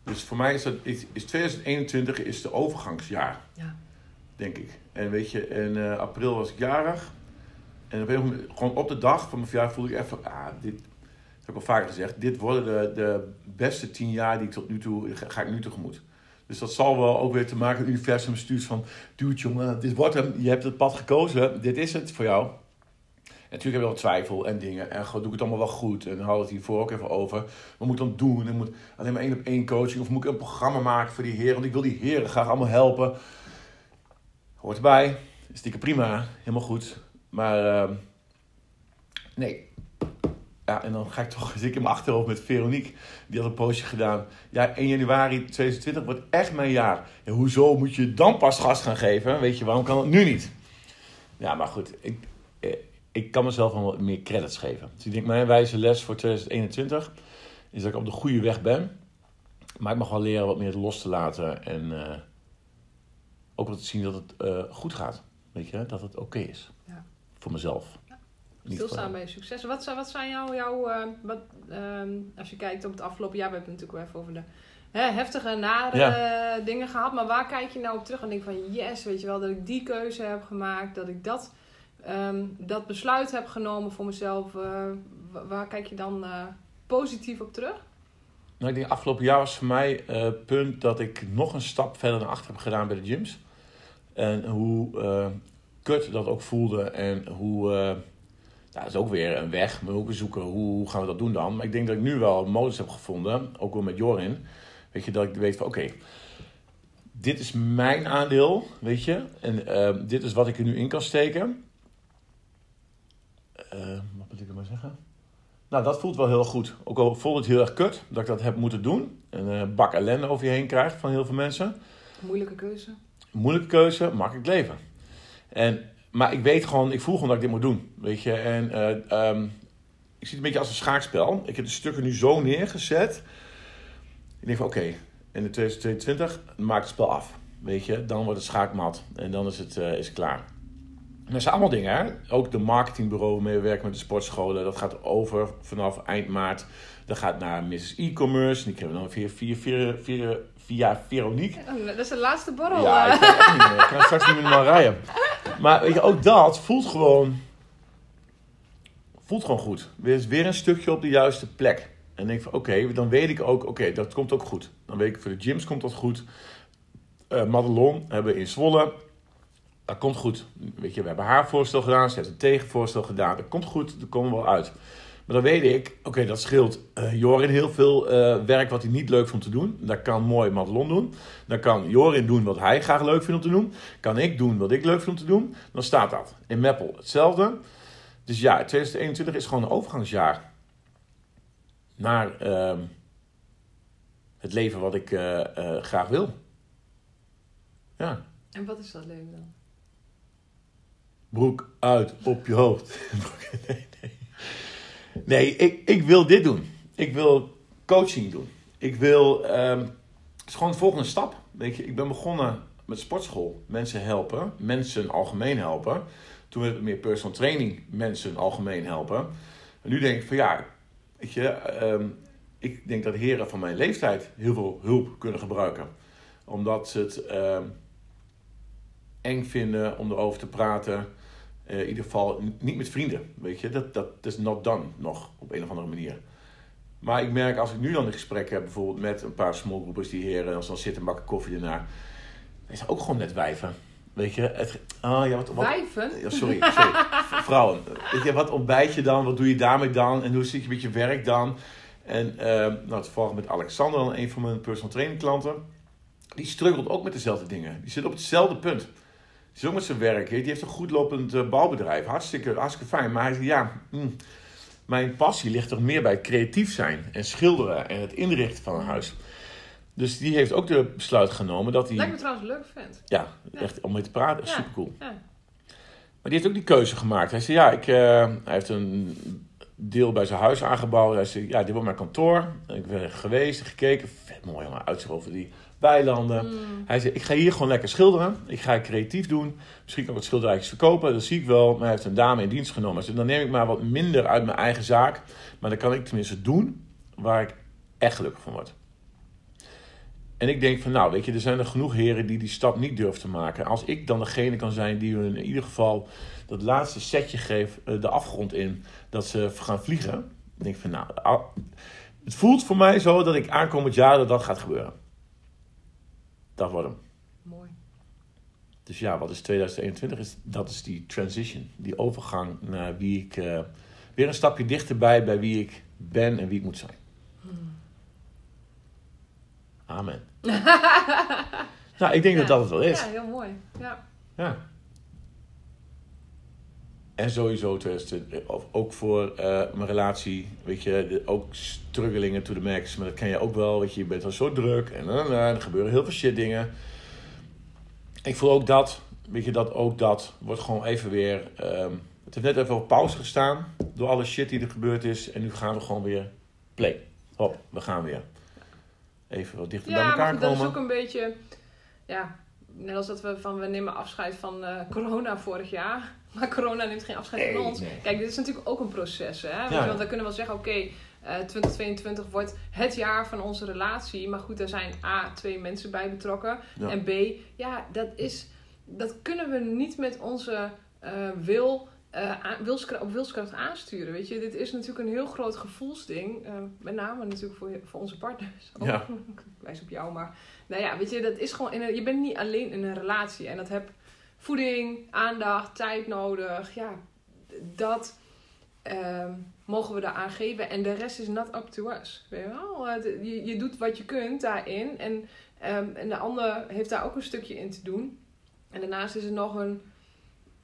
[SPEAKER 1] Dus voor mij is, dat, is, is 2021 is de overgangsjaar,
[SPEAKER 2] Ja.
[SPEAKER 1] denk ik. En weet je, in eh, april was ik jarig. En op een moment, gewoon op de dag van mijn verjaardag voelde ik even... Ah, dit, heb ik al vaker gezegd. Dit worden de, de beste tien jaar die ik tot nu toe... Ga, ga ik nu tegemoet. Dus dat zal wel ook weer te maken met het universum stuurt van... Dude jongen, dit wordt hem. Je hebt het pad gekozen. Dit is het voor jou. natuurlijk heb je wel twijfel en dingen. En doe ik het allemaal wel goed? En hadden het hiervoor ook even over. Wat moet ik dan doen? En moet alleen maar één op één coaching? Of moet ik een programma maken voor die heren? Want ik wil die heren graag allemaal helpen. Hoort erbij. Dikke prima. Helemaal goed. Maar uh, nee. Ja, en dan ga ik toch, zit ik in mijn achterhoofd met Veronique. Die had een postje gedaan. Ja, 1 januari 2020 wordt echt mijn jaar. En hoezo moet je dan pas gas gaan geven? Weet je, waarom kan het nu niet? Ja, maar goed. Ik, eh, ik kan mezelf wel wat meer credits geven. Dus ik denk, mijn wijze les voor 2021 is dat ik op de goede weg ben. Maar ik mag wel leren wat meer los te laten. En uh, ook wat te zien dat het uh, goed gaat. Weet je, dat het oké is. Ja. Voor mezelf.
[SPEAKER 2] Stilstaan bij je succes. Wat, wat zijn jouw, jouw uh, wat, uh, als je kijkt op het afgelopen jaar, we hebben het natuurlijk wel even over de hè, heftige, nare ja. dingen gehad. Maar waar kijk je nou op terug en denk van yes, weet je wel, dat ik die keuze heb gemaakt, dat ik dat um, dat besluit heb genomen voor mezelf, uh, waar kijk je dan uh, positief op terug?
[SPEAKER 1] Nou, ik denk afgelopen jaar was voor mij het punt dat ik nog een stap verder naar achter heb gedaan bij de gyms. En hoe kut dat ook voelde en hoe... Dat is ook weer een weg. We moeten zoeken hoe gaan we dat doen dan. Maar ik denk dat ik nu wel een modus heb gevonden, ook wel met Jorin. Weet je, dat ik weet van oké, dit is mijn aandeel, weet je. En dit is wat ik er nu in kan steken. Uh, wat moet ik er maar zeggen? Nou, dat voelt wel heel goed. Ook al voelt het heel erg kut dat ik dat heb moeten doen. En een uh, bak ellende over je heen krijgt van heel veel mensen.
[SPEAKER 2] Moeilijke keuze.
[SPEAKER 1] Moeilijke keuze, makkelijk leven. En, maar ik weet gewoon, ik voel gewoon dat ik dit moet doen. Weet je, en uh, um, ik zie het een beetje als een schaakspel. Ik heb de stukken nu zo neergezet. Ik denk van oké, in 2022 maak het spel af. Weet je, dan wordt het schaakmat. En dan is het, uh, is klaar. Dat zijn allemaal dingen, hè? Ook de marketingbureau waarmee we werken met de sportscholen. Dat gaat over vanaf eind maart. Dat gaat naar Mrs. E-commerce. Die krijgen we dan via, via, via, via, via Veronique.
[SPEAKER 2] dat is de laatste borrel.
[SPEAKER 1] Ja, ik kan, niet meer. ik kan straks niet meer normaal rijden. Maar weet je, ook dat voelt gewoon... Voelt gewoon goed. Er is weer een stukje op de juiste plek. En denk van, oké, dan weet ik ook... Oké, dat komt ook goed. Dan weet ik, voor de gyms komt dat goed. Uh, Madelon hebben we in Zwolle dat komt goed. Weet je, we hebben haar voorstel gedaan, ze heeft een tegenvoorstel gedaan. Dat komt goed, dat komen we wel uit. Maar dan weet ik, oké, dat scheelt uh, Jorin heel veel uh, werk wat hij niet leuk vond te doen. Dat kan mooi Madelon doen. Dan kan Jorin doen wat hij graag leuk vindt om te doen. Kan ik doen wat ik leuk vind om te doen. Dan staat dat. In Meppel hetzelfde. Dus ja, 2021 is gewoon een overgangsjaar. Naar uh, het leven wat ik uh, graag wil. Ja.
[SPEAKER 2] En wat is dat leven dan?
[SPEAKER 1] broek uit op je hoofd. nee, nee. ik, ik wil dit doen. Ik wil coaching doen. Ik wil. Um, het is gewoon de volgende stap. Weet je, ik ben begonnen met sportschool. Mensen helpen. Mensen algemeen helpen. Toen werd het meer personal training. Mensen algemeen helpen. En nu denk ik van ja. Weet je, um, ik denk dat heren van mijn leeftijd heel veel hulp kunnen gebruiken. Omdat ze het. Um, eng vinden om erover te praten. Uh, in ieder geval niet met vrienden. Weet je, dat, dat is not done nog op een of andere manier. Maar ik merk als ik nu dan een gesprek heb, bijvoorbeeld met een paar smallgroepers die heren, als dan zitten bakken koffie ernaar. is ook gewoon net wijven. Weet je, het,
[SPEAKER 2] ah, ja, wat, wat, Wijven?
[SPEAKER 1] Ja, sorry, sorry. Vrouwen. Weet je, wat ontbijt je dan? Wat doe je daarmee dan? En hoe zit je met je werk dan? En uh, nou, toevallig met Alexander, een van mijn personal training klanten. Die struggelt ook met dezelfde dingen. Die zit op hetzelfde punt is ook met zijn werk. Die heeft een goed lopend uh, bouwbedrijf. Hartstikke, hartstikke fijn. Maar hij zegt, ja, mm, mijn passie ligt toch meer bij creatief zijn. En schilderen en het inrichten van een huis. Dus die heeft ook de besluit genomen dat hij...
[SPEAKER 2] Lijkt me trouwens leuk vent.
[SPEAKER 1] Ja, echt om mee te praten. Ja. super cool. Ja. Maar die heeft ook die keuze gemaakt. Hij zei, ja, ik, uh, hij heeft een deel bij zijn huis aangebouwd. Hij zei, ja, dit wordt mijn kantoor. Ik ben geweest, gekeken. Vet mooi, maar uitzicht over die weilanden. Mm. Hij zei, ik ga hier gewoon lekker schilderen. Ik ga creatief doen. Misschien kan ik wat schilderijtjes verkopen. Dat zie ik wel. Maar hij heeft een dame in dienst genomen. Dus dan neem ik maar wat minder uit mijn eigen zaak. Maar dan kan ik tenminste doen waar ik echt gelukkig van word. En ik denk van, nou, weet je, er zijn er genoeg heren die die stap niet durven te maken. Als ik dan degene kan zijn die hun in ieder geval dat laatste setje geeft, eh, de afgrond in, dat ze gaan vliegen. Dan denk ik van, nou, het voelt voor mij zo dat ik aankomend jaar dat dat gaat gebeuren. Dat wordt hem.
[SPEAKER 2] Mooi.
[SPEAKER 1] dus ja, wat is 2021? Is, dat is die transition, die overgang naar wie ik... eh, weer een stapje dichterbij bij wie ik ben en wie ik moet zijn. Amen. nou, ik denk dat dat het wel is.
[SPEAKER 2] Ja, heel mooi. Ja.
[SPEAKER 1] Ja. En sowieso, 2020, of ook voor eh, mijn relatie, weet je, de- ook struggelingen to the max. Maar dat ken je ook wel, weet je, je bent al zo druk en, en, en er gebeuren heel veel shit dingen. Ik voel ook dat, weet je, dat ook dat wordt gewoon even weer, ehm, het heeft net even op pauze gestaan door alle shit die er gebeurd is. En nu gaan we gewoon weer play. Hop, we gaan weer. Even wat dichter bij
[SPEAKER 2] Ja, maar
[SPEAKER 1] elkaar
[SPEAKER 2] goed, dat is
[SPEAKER 1] komen.
[SPEAKER 2] ook een beetje... Ja, net als dat we van... We nemen afscheid van eh, corona vorig jaar. Maar corona neemt geen afscheid van ons.
[SPEAKER 1] nee.
[SPEAKER 2] Kijk, dit is natuurlijk ook een proces. Hè?
[SPEAKER 1] Ja.
[SPEAKER 2] want dan kunnen we wel zeggen... Oké, eh 2022 wordt het jaar van onze relatie. Maar goed, daar zijn A, twee mensen bij betrokken.
[SPEAKER 1] Ja.
[SPEAKER 2] En B, ja, dat is... Dat kunnen we niet met onze eh, wil... aan- wilskra- op wilskracht aansturen. Weet je, dit is natuurlijk een heel groot gevoelsding. met name natuurlijk voor, voor onze partners.
[SPEAKER 1] Ja.
[SPEAKER 2] Ik wijs op jou, maar nou ja, weet je, dat is gewoon. In een, je bent niet alleen in een relatie en dat heb voeding, aandacht, tijd nodig. Ja, dat ehm, mogen we daaraan geven en de rest is not up to us. Weet je wel? Het- Je, je doet wat je kunt daarin en, ehm, en de ander heeft daar ook een stukje in te doen. En daarnaast is er nog een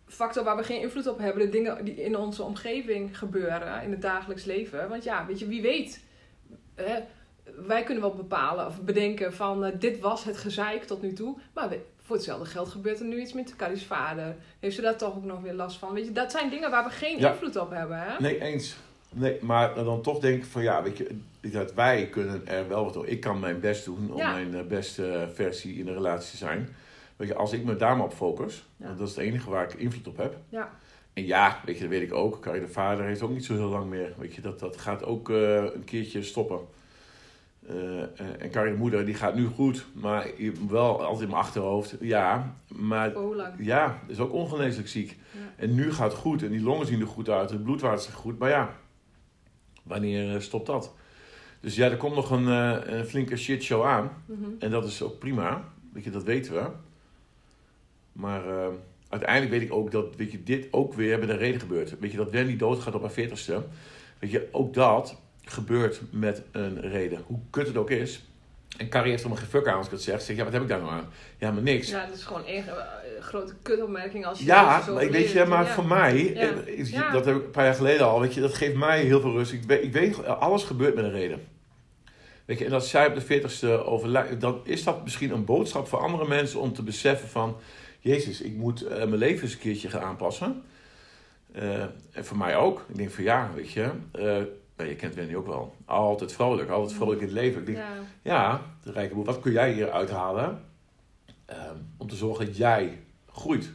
[SPEAKER 2] factor waar we geen invloed op hebben. De dingen die in onze omgeving gebeuren in het dagelijks leven. Want ja, weet je, wie weet. hè, wij kunnen wel bepalen of bedenken van eh, dit was het gezeik tot nu toe. Maar voor hetzelfde geld gebeurt er nu iets met Carrie's vader. Heeft ze daar toch ook nog weer last van? Weet je, dat zijn dingen waar we geen
[SPEAKER 1] Ja.
[SPEAKER 2] invloed op hebben. Hè?
[SPEAKER 1] Nee, eens. Nee, maar dan toch denk ik van ja, weet je, dat wij kunnen er wel wat doen. Ik kan mijn best doen om
[SPEAKER 2] Ja.
[SPEAKER 1] mijn eh, beste versie in een relatie te zijn. Weet je, als ik me daar maar op focus,
[SPEAKER 2] Ja.
[SPEAKER 1] want dat is het enige waar ik invloed op heb.
[SPEAKER 2] Ja.
[SPEAKER 1] En ja, weet je, dat weet ik ook. Carrie de vader heeft ook niet zo heel lang meer. Weet je, dat, dat gaat ook eh, een keertje stoppen. Eh, eh, en de moeder, die gaat nu goed. Maar wel altijd in mijn achterhoofd. Ja, maar
[SPEAKER 2] lang?
[SPEAKER 1] ja, is ook ongeneeslijk ziek.
[SPEAKER 2] Ja.
[SPEAKER 1] En nu gaat het goed en die longen zien er goed uit, het bloedwaarde is goed. Maar ja, wanneer eh, stopt dat? Dus ja, er komt nog een, een flinke shitshow aan.
[SPEAKER 2] Mhm.
[SPEAKER 1] En dat is ook prima. Weet je, dat weten we. Maar uiteindelijk weet ik ook dat weet je, dit ook weer met een reden gebeurt. Weet je, dat Wendy doodgaat op haar veertigste. Weet je, ook dat gebeurt met een reden. Hoe kut het ook is. En Carrie heeft er maar geen fuck aan als ik het zeg. Zeg, ja, wat heb ik daar nou aan? Ja, maar niks.
[SPEAKER 2] Ja, dat is gewoon een eh, grote kutopmerking als je
[SPEAKER 1] Ja,
[SPEAKER 2] zo
[SPEAKER 1] maar ik weet je, maar
[SPEAKER 2] Ja.
[SPEAKER 1] voor mij,
[SPEAKER 2] Ja.
[SPEAKER 1] eh, is-
[SPEAKER 2] Ja.
[SPEAKER 1] dat heb ik een paar jaar geleden al, weet je, dat geeft mij heel veel rust. Ik weet, ik weet alles gebeurt met een reden. Weet je, en als zij op de 40ste overlijdt, dan is dat misschien een boodschap voor andere mensen om te beseffen van, Jezus, ik moet eh, mijn leven eens een keertje gaan aanpassen. En voor mij ook. Ik denk van ja, weet je, nou, je kent Wendy ook wel. Altijd vrolijk, altijd vrolijk in het leven. Ik denk,
[SPEAKER 2] Ja.
[SPEAKER 1] ja, de rijke boer, wat kun jij hier uithalen ehm, om te zorgen dat jij groeit?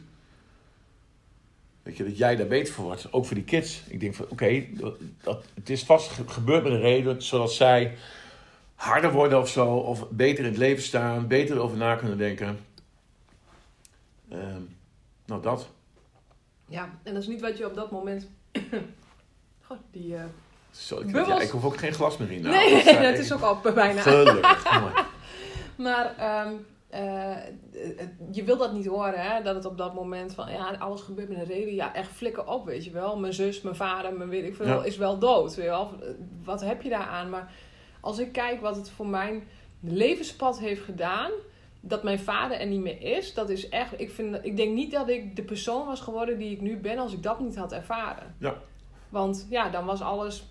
[SPEAKER 1] Weet je, dat jij daar beter voor wordt, ook voor die kids. Ik denk van, oké, dat, dat, het is vast ge- gebeurd met een reden, zodat zij harder worden of zo, of beter in het leven staan, beter erover na kunnen denken. Ehm, nou, dat.
[SPEAKER 2] ja, en dat is niet wat je op dat moment... Goh, die... eh,
[SPEAKER 1] Zo, ik,
[SPEAKER 2] Bubbels.
[SPEAKER 1] ja, ik hoef ook geen glas meer in. Nou,
[SPEAKER 2] nee,
[SPEAKER 1] dat,
[SPEAKER 2] is ook al bijna
[SPEAKER 1] Gelukkig.
[SPEAKER 2] Maar ehm, eh, je wil dat niet horen, hè? Dat het op dat moment van, ja, alles gebeurt met een reden. Ja, echt flikken op, weet je wel. Mijn zus, mijn vader, mijn weet ik veel,
[SPEAKER 1] Ja.
[SPEAKER 2] is wel dood, weet je wel. Wat heb je daaraan? Maar als ik kijk wat het voor mijn levenspad heeft gedaan... Dat mijn vader er niet meer is, dat is echt... Ik, vind, ik denk niet dat ik de persoon was geworden die ik nu ben als ik dat niet had ervaren.
[SPEAKER 1] Ja.
[SPEAKER 2] Want ja, dan was alles...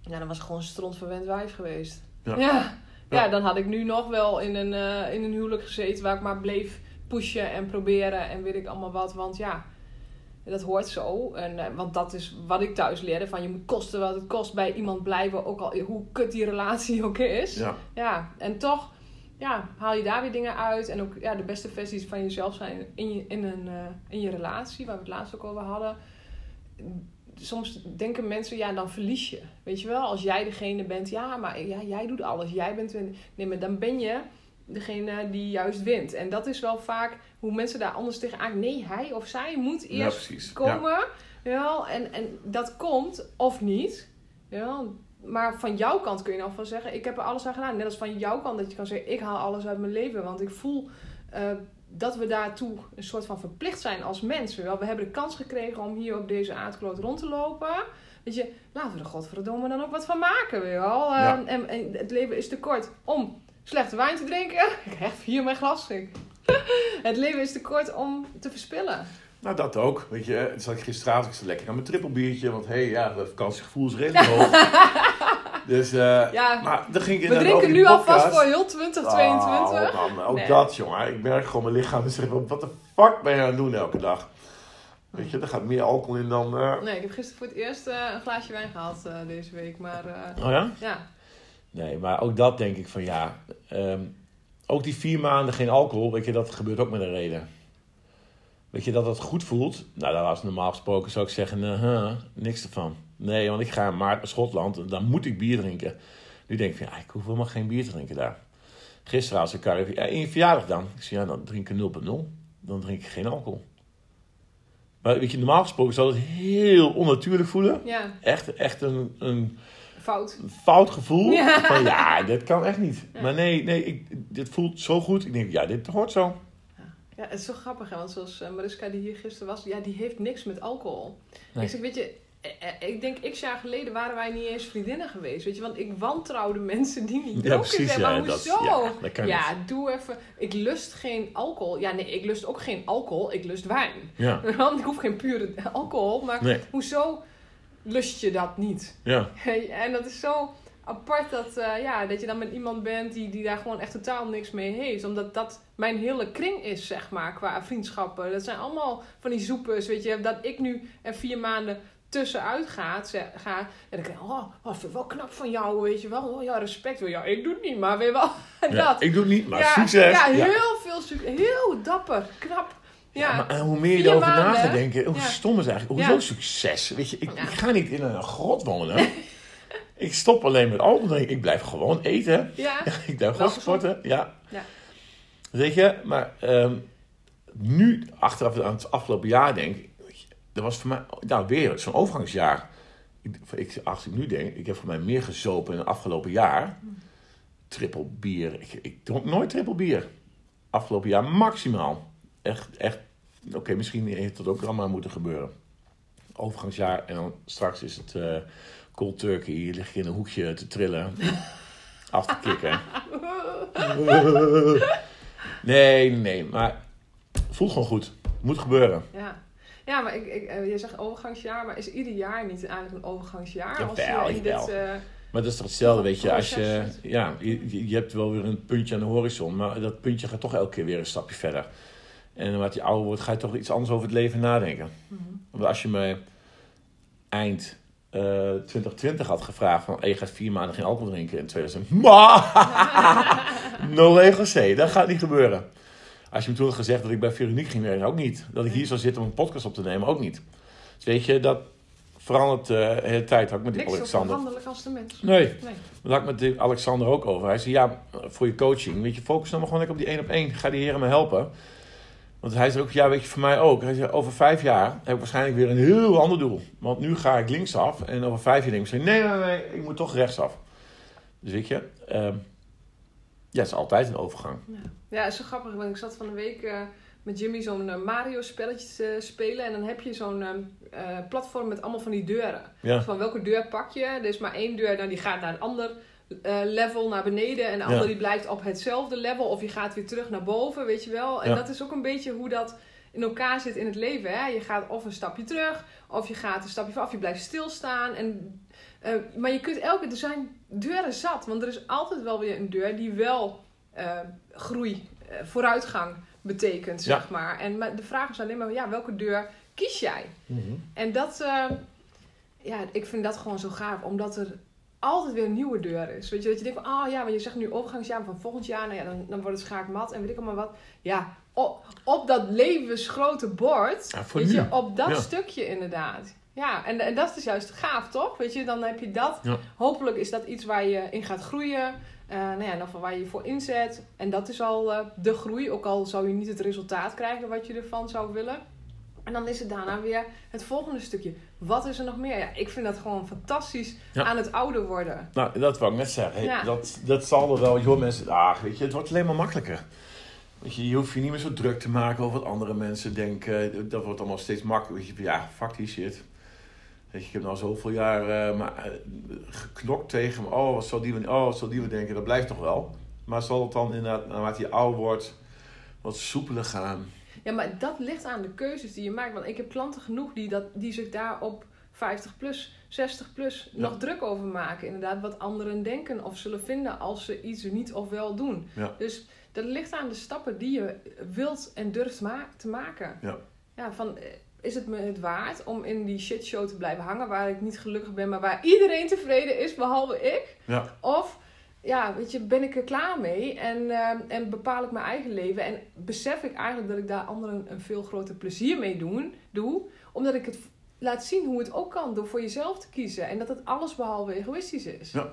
[SPEAKER 2] Ja, dan was ik gewoon een strontverwend wijf geweest.
[SPEAKER 1] Ja.
[SPEAKER 2] ja. Dan had ik nu nog wel in een, eh, in een huwelijk gezeten waar ik maar bleef pushen en proberen en weet ik allemaal wat. Want ja, dat hoort zo. En, eh, want dat is wat ik thuis leerde. Van je moet kosten wat het kost bij iemand blijven. Ook al hoe kut die relatie ook is.
[SPEAKER 1] Ja.
[SPEAKER 2] Ja, en toch ja, haal je daar weer dingen uit. En ook ja, de beste versies van jezelf zijn in je, in een, eh, in je relatie. Waar we het laatst ook over hadden. Soms denken mensen, ja, dan verlies je. Weet je wel, als jij degene bent, ja, maar ja, jij doet alles. Jij bent... Nee, maar dan ben je degene die juist wint. En dat is wel vaak hoe mensen daar anders tegenaan... Nee, hij of zij moet eerst
[SPEAKER 1] precies. Ja.
[SPEAKER 2] komen. Ja. en, en dat komt of niet. Ja, maar van jouw kant kun je dan van zeggen: Ik heb er alles aan gedaan. Net als van jouw kant dat je kan zeggen: Ik haal alles uit mijn leven. Want ik voel eh, dat we daartoe een soort van verplicht zijn als mensen. Wel, we hebben de kans gekregen om hier op deze aardkloot rond te lopen. Weet je, laten we er godverdomme dan ook wat van maken, weet je wel.
[SPEAKER 1] Ja.
[SPEAKER 2] Ehm, en, en het leven is te kort om slechte wijn te drinken. Ik hecht hier mijn glas. Het leven is te kort om te verspillen.
[SPEAKER 1] Nou, dat ook. Weet je, het zat ik gisteravond ik lekker aan mijn trippelbiertje. Want hé, hey, ja, het vakantiegevoel is redelijk hoog. dus, eh
[SPEAKER 2] Ja,
[SPEAKER 1] maar dan ging ik
[SPEAKER 2] we drinken nu alvast voor heel 2022.
[SPEAKER 1] Oh, man, ook
[SPEAKER 2] Nee.
[SPEAKER 1] dat, jongen. Ik merk gewoon mijn lichaam en zeg, wat de fuck ben je aan het doen elke dag? Weet je, er gaat meer alcohol in dan... eh,
[SPEAKER 2] Nee, ik heb gisteren voor het eerst eh, een glaasje wijn gehad eh, deze week. Maar eh,
[SPEAKER 1] Oh ja?
[SPEAKER 2] ja,
[SPEAKER 1] Nee, maar ook dat denk ik van ja. ehm, ook die vier maanden geen alcohol, weet je, dat gebeurt ook met een reden. Weet je dat dat goed voelt? Nou, dat was normaal gesproken zou ik zeggen, huh, niks ervan. Nee, want ik ga in maart naar Schotland en dan moet ik bier drinken. Nu denk ik, van, ja, ik hoef helemaal geen bier te drinken daar. Gisteren had ze elkaar, ja, in je verjaardag dan. Ik zei, ja, dan drink ik 0,0. Dan drink ik geen alcohol. Maar weet je, normaal gesproken zou het heel onnatuurlijk voelen.
[SPEAKER 2] ja,
[SPEAKER 1] Echt, echt een, een
[SPEAKER 2] fout.
[SPEAKER 1] fout gevoel.
[SPEAKER 2] Ja.
[SPEAKER 1] Van ja, dit kan echt niet.
[SPEAKER 2] Ja.
[SPEAKER 1] Maar nee, nee ik, dit voelt zo goed. Ik denk, ja, dit hoort zo.
[SPEAKER 2] Ja, het is zo grappig, hè? want zoals eh, Mariska die hier gisteren was, ja, die heeft niks met alcohol.
[SPEAKER 1] Nee.
[SPEAKER 2] Ik zeg, weet je, ik denk x jaar geleden waren wij niet eens vriendinnen geweest, weet je, want ik wantrouwde mensen die niet
[SPEAKER 1] Ja, precies.
[SPEAKER 2] zijn. Maar
[SPEAKER 1] Ja,
[SPEAKER 2] hoezo?
[SPEAKER 1] ja, dat kan
[SPEAKER 2] Ja,
[SPEAKER 1] niet.
[SPEAKER 2] doe even. Ik lust geen alcohol. Ja, nee, ik lust ook geen alcohol. Ik lust wijn.
[SPEAKER 1] Ja,
[SPEAKER 2] Want ik hoef geen pure alcohol. Maar
[SPEAKER 1] nee,
[SPEAKER 2] hoezo lust je dat niet?
[SPEAKER 1] ja.
[SPEAKER 2] en dat is zo apart dat, eh, ja, dat je dan met iemand bent die, die daar gewoon echt totaal niks mee heeft. Omdat dat mijn hele kring is, zeg maar, qua vriendschappen. Dat zijn allemaal van die zoepers, weet je. Dat ik nu er vier maanden tussenuit ga, ze- ga en dan denk ik, oh, oh, vind ik wel knap van jou, weet je wel. Oh, ja, respect. Ja, ik doe het niet, maar weet wel.
[SPEAKER 1] ja.
[SPEAKER 2] dat.
[SPEAKER 1] Ik doe het niet, maar
[SPEAKER 2] ja,
[SPEAKER 1] succes.
[SPEAKER 2] Ja,
[SPEAKER 1] Ja.
[SPEAKER 2] heel veel succes. Heel dapper, knap. Ja,
[SPEAKER 1] Ja, maar en hoe meer je erover na gaat denken, hoe stom is eigenlijk? Hoezo succes? Weet je, ik, ga niet in een grot wonen. ik stop alleen met alcohol drinken. Ik blijf gewoon eten.
[SPEAKER 2] ja.
[SPEAKER 1] ik blijf gewoon sporten. Ja.
[SPEAKER 2] Ja.
[SPEAKER 1] Weet je, maar ehm, nu, achteraf aan het afgelopen jaar denk ik, dat was voor mij, nou weer zo'n overgangsjaar. Ik, ik, als ik nu denk, ik heb voor mij meer gezopen in het afgelopen jaar. Triple bier. Ik, ik dronk nooit triple bier. Afgelopen jaar maximaal. Echt, echt. Oké, misschien heeft dat ook allemaal moeten gebeuren. Overgangsjaar en dan straks is het eh cold turkey. Hier lig je in een hoekje te trillen. af te kicken. Nee, nee, maar voelt gewoon goed. Moet gebeuren.
[SPEAKER 2] Ja. Ja, maar ik, ik, eh, je zegt overgangsjaar, maar is ieder jaar niet eigenlijk een overgangsjaar? Als
[SPEAKER 1] Jawel,
[SPEAKER 2] je in
[SPEAKER 1] jawel.
[SPEAKER 2] dit,
[SPEAKER 1] Maar dat is toch hetzelfde, weet je. Als je, ja, je, je hebt wel weer een puntje aan de horizon, maar dat puntje gaat toch elke keer weer een stapje verder. En naarmate je ouder wordt, ga je toch iets anders over het leven nadenken.
[SPEAKER 2] mhm.
[SPEAKER 1] Want als je me eind eh 2020 had gevraagd van, hey, je gaat vier maanden geen alcohol drinken in 2000. no Lego C, dat gaat niet gebeuren. Als je me toen had gezegd dat ik bij Veronique ging werken, ook niet. Dat ik hier zou zitten om een podcast op te nemen, ook niet. Dus weet je, dat verandert eh, de hele tijd. Had ik met die
[SPEAKER 2] Niks zo
[SPEAKER 1] Alexander.
[SPEAKER 2] veranderlijk als de mens.
[SPEAKER 1] Nee,
[SPEAKER 2] Nee.
[SPEAKER 1] daar had ik met die Alexander ook over. Hij zei, ja, voor je coaching, weet je, focus dan maar gewoon lekker op die één op één. Ga die heren me helpen. Want hij zei ook, ja, weet je, voor mij ook. Hij zei, over vijf jaar heb ik waarschijnlijk weer een heel ander doel. Want nu ga ik linksaf en over vijf jaar denk ik, nee, nee, nee, ik moet toch rechtsaf. Dus weet je, ehm, ja, het is altijd een overgang.
[SPEAKER 2] Ja. ja, het is zo grappig, want ik zat van de week eh, met Jimmy zo'n eh, Mario-spelletje te spelen. En dan heb je zo'n eh, eh, platform met allemaal van die deuren.
[SPEAKER 1] Ja,
[SPEAKER 2] Van welke deur pak je? Er is maar één deur, nou, die gaat naar een ander eh, level naar beneden. En de
[SPEAKER 1] Ja.
[SPEAKER 2] andere die blijft op hetzelfde level. Of je gaat weer terug naar boven, weet je wel. En dat is ook een beetje hoe dat in elkaar zit in het leven. Hè? Je gaat of een stapje terug, of je gaat een stapje af. Je blijft stilstaan. En, eh, maar je kunt elke... Er zijn deuren zat. Want er is altijd wel weer een deur die wel eh, groei, eh, vooruitgang betekent,
[SPEAKER 1] Ja.
[SPEAKER 2] zeg maar. En maar de vraag is alleen maar, ja, welke deur kies jij? En dat, ja, ik vind dat gewoon zo gaaf, omdat er altijd weer een nieuwe deur is. Weet je, dat je denkt van, ah ja, maar je zegt nu overgangsjaar, van volgend jaar, nou ja, dan, dan wordt het schaakmat en weet ik allemaal wat. Ja, op, op dat levensgrote bord,
[SPEAKER 1] Ja, voor
[SPEAKER 2] weet
[SPEAKER 1] nu.
[SPEAKER 2] je, op dat
[SPEAKER 1] Ja.
[SPEAKER 2] stukje inderdaad. Ja, en, en dat is juist gaaf, toch? Weet je, dan heb je dat.
[SPEAKER 1] Ja.
[SPEAKER 2] Hopelijk is dat iets waar je in gaat groeien. Eh nou ja, nog waar je je voor inzet. En dat is al eh, de groei, ook al zou je niet het resultaat krijgen wat je ervan zou willen. En dan is het daarna weer het volgende stukje. Wat is er nog meer? Ja, ik vind dat gewoon fantastisch
[SPEAKER 1] Ja.
[SPEAKER 2] aan het ouder worden.
[SPEAKER 1] Nou, dat wou ik net zeggen.
[SPEAKER 2] Ja.
[SPEAKER 1] Dat, dat zal er wel, joh mensen, ah, weet je, het wordt alleen maar makkelijker. Weet je, je hoeft je niet meer zo druk te maken over wat andere mensen denken. Dat wordt allemaal steeds makkelijker. Weet je, ja, fuck die shit. Weet je, ik heb nou zoveel jaar uh, maar, uh, geknokt tegen me. Oh, wat zal die, oh, wat zal die we denken? Dat blijft toch wel. Maar zal het dan inderdaad, naarmate je ouder wordt, wat soepeler gaan?
[SPEAKER 2] Ja, maar dat ligt aan de keuzes die je maakt. Want ik heb klanten genoeg die, dat, die zich daar op 50 plus, 60 plus
[SPEAKER 1] Ja.
[SPEAKER 2] nog druk over maken. Inderdaad, wat anderen denken of zullen vinden als ze iets niet of wel doen.
[SPEAKER 1] Ja.
[SPEAKER 2] Dus dat ligt aan de stappen die je wilt en durft ma- te maken.
[SPEAKER 1] Ja.
[SPEAKER 2] Ja, van eh, is het me het waard om in die shitshow te blijven hangen waar ik niet gelukkig ben, maar waar iedereen tevreden is behalve ik?
[SPEAKER 1] Ja.
[SPEAKER 2] Of ja, weet je, ben ik er klaar mee en, eh, en bepaal ik mijn eigen leven en besef ik eigenlijk dat ik daar anderen een veel groter plezier mee doen, doe, omdat ik het laat zien hoe het ook kan door voor jezelf te kiezen en dat het alles behalve egoïstisch is.
[SPEAKER 1] Ja.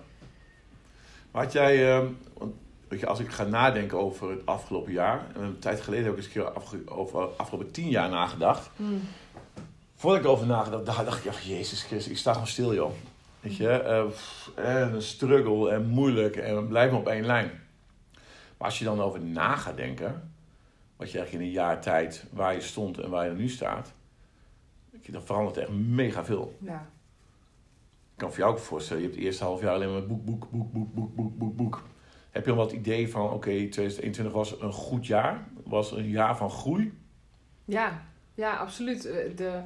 [SPEAKER 1] Had jij, want, weet je, als ik ga nadenken over het afgelopen jaar, en een tijd geleden heb ik eens een keer afge- over de afgelopen tien jaar nagedacht.
[SPEAKER 2] Hmm.
[SPEAKER 1] Voordat ik erover nagedacht, dacht dacht ik, Jezus Christus, ik sta gewoon stil, joh. Weet je, eh, pff, en een struggle en moeilijk en we blijven op één lijn. Maar als je dan over na gaat denken, wat je eigenlijk in een jaar tijd, waar je stond en waar je nu staat, dan verandert echt mega veel.
[SPEAKER 2] Ja.
[SPEAKER 1] Ik kan voor jou ook voorstellen, je hebt het eerste half jaar alleen maar boek, boek, boek, boek, boek, boek, boek, boek. Heb je al wat idee van, oké, 2021 was een goed jaar, was een jaar van groei?
[SPEAKER 2] Ja, ja, absoluut. Eh, De,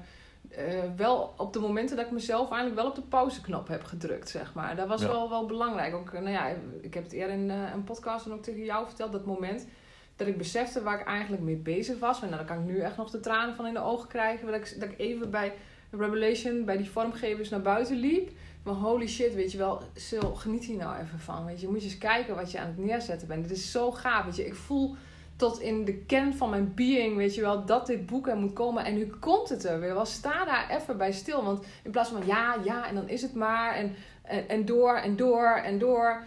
[SPEAKER 2] eh, wel op de momenten dat ik mezelf eigenlijk wel op de pauzeknop heb gedrukt, zeg maar. Dat was
[SPEAKER 1] Ja.
[SPEAKER 2] wel, wel belangrijk. Ook, nou ja, ik heb het eerder in eh, een podcast en ook tegen jou verteld, dat moment dat ik besefte waar ik eigenlijk mee bezig was. En nou, daar kan ik nu echt nog de tranen van in de ogen krijgen. Dat ik, dat ik even bij Revelation, bij die vormgevers naar buiten liep. Van holy shit, weet je wel, Sil, geniet hier nou even van. Weet je, moet je eens kijken wat je aan het neerzetten bent. Het is zo gaaf, weet je. Ik voel tot in de kern van mijn being, weet je wel, dat dit boek er moet komen. En nu komt het er weer wel. Sta daar even bij stil. Want in plaats van ja, ja, en dan is het maar. En, en, en door, en door, en door.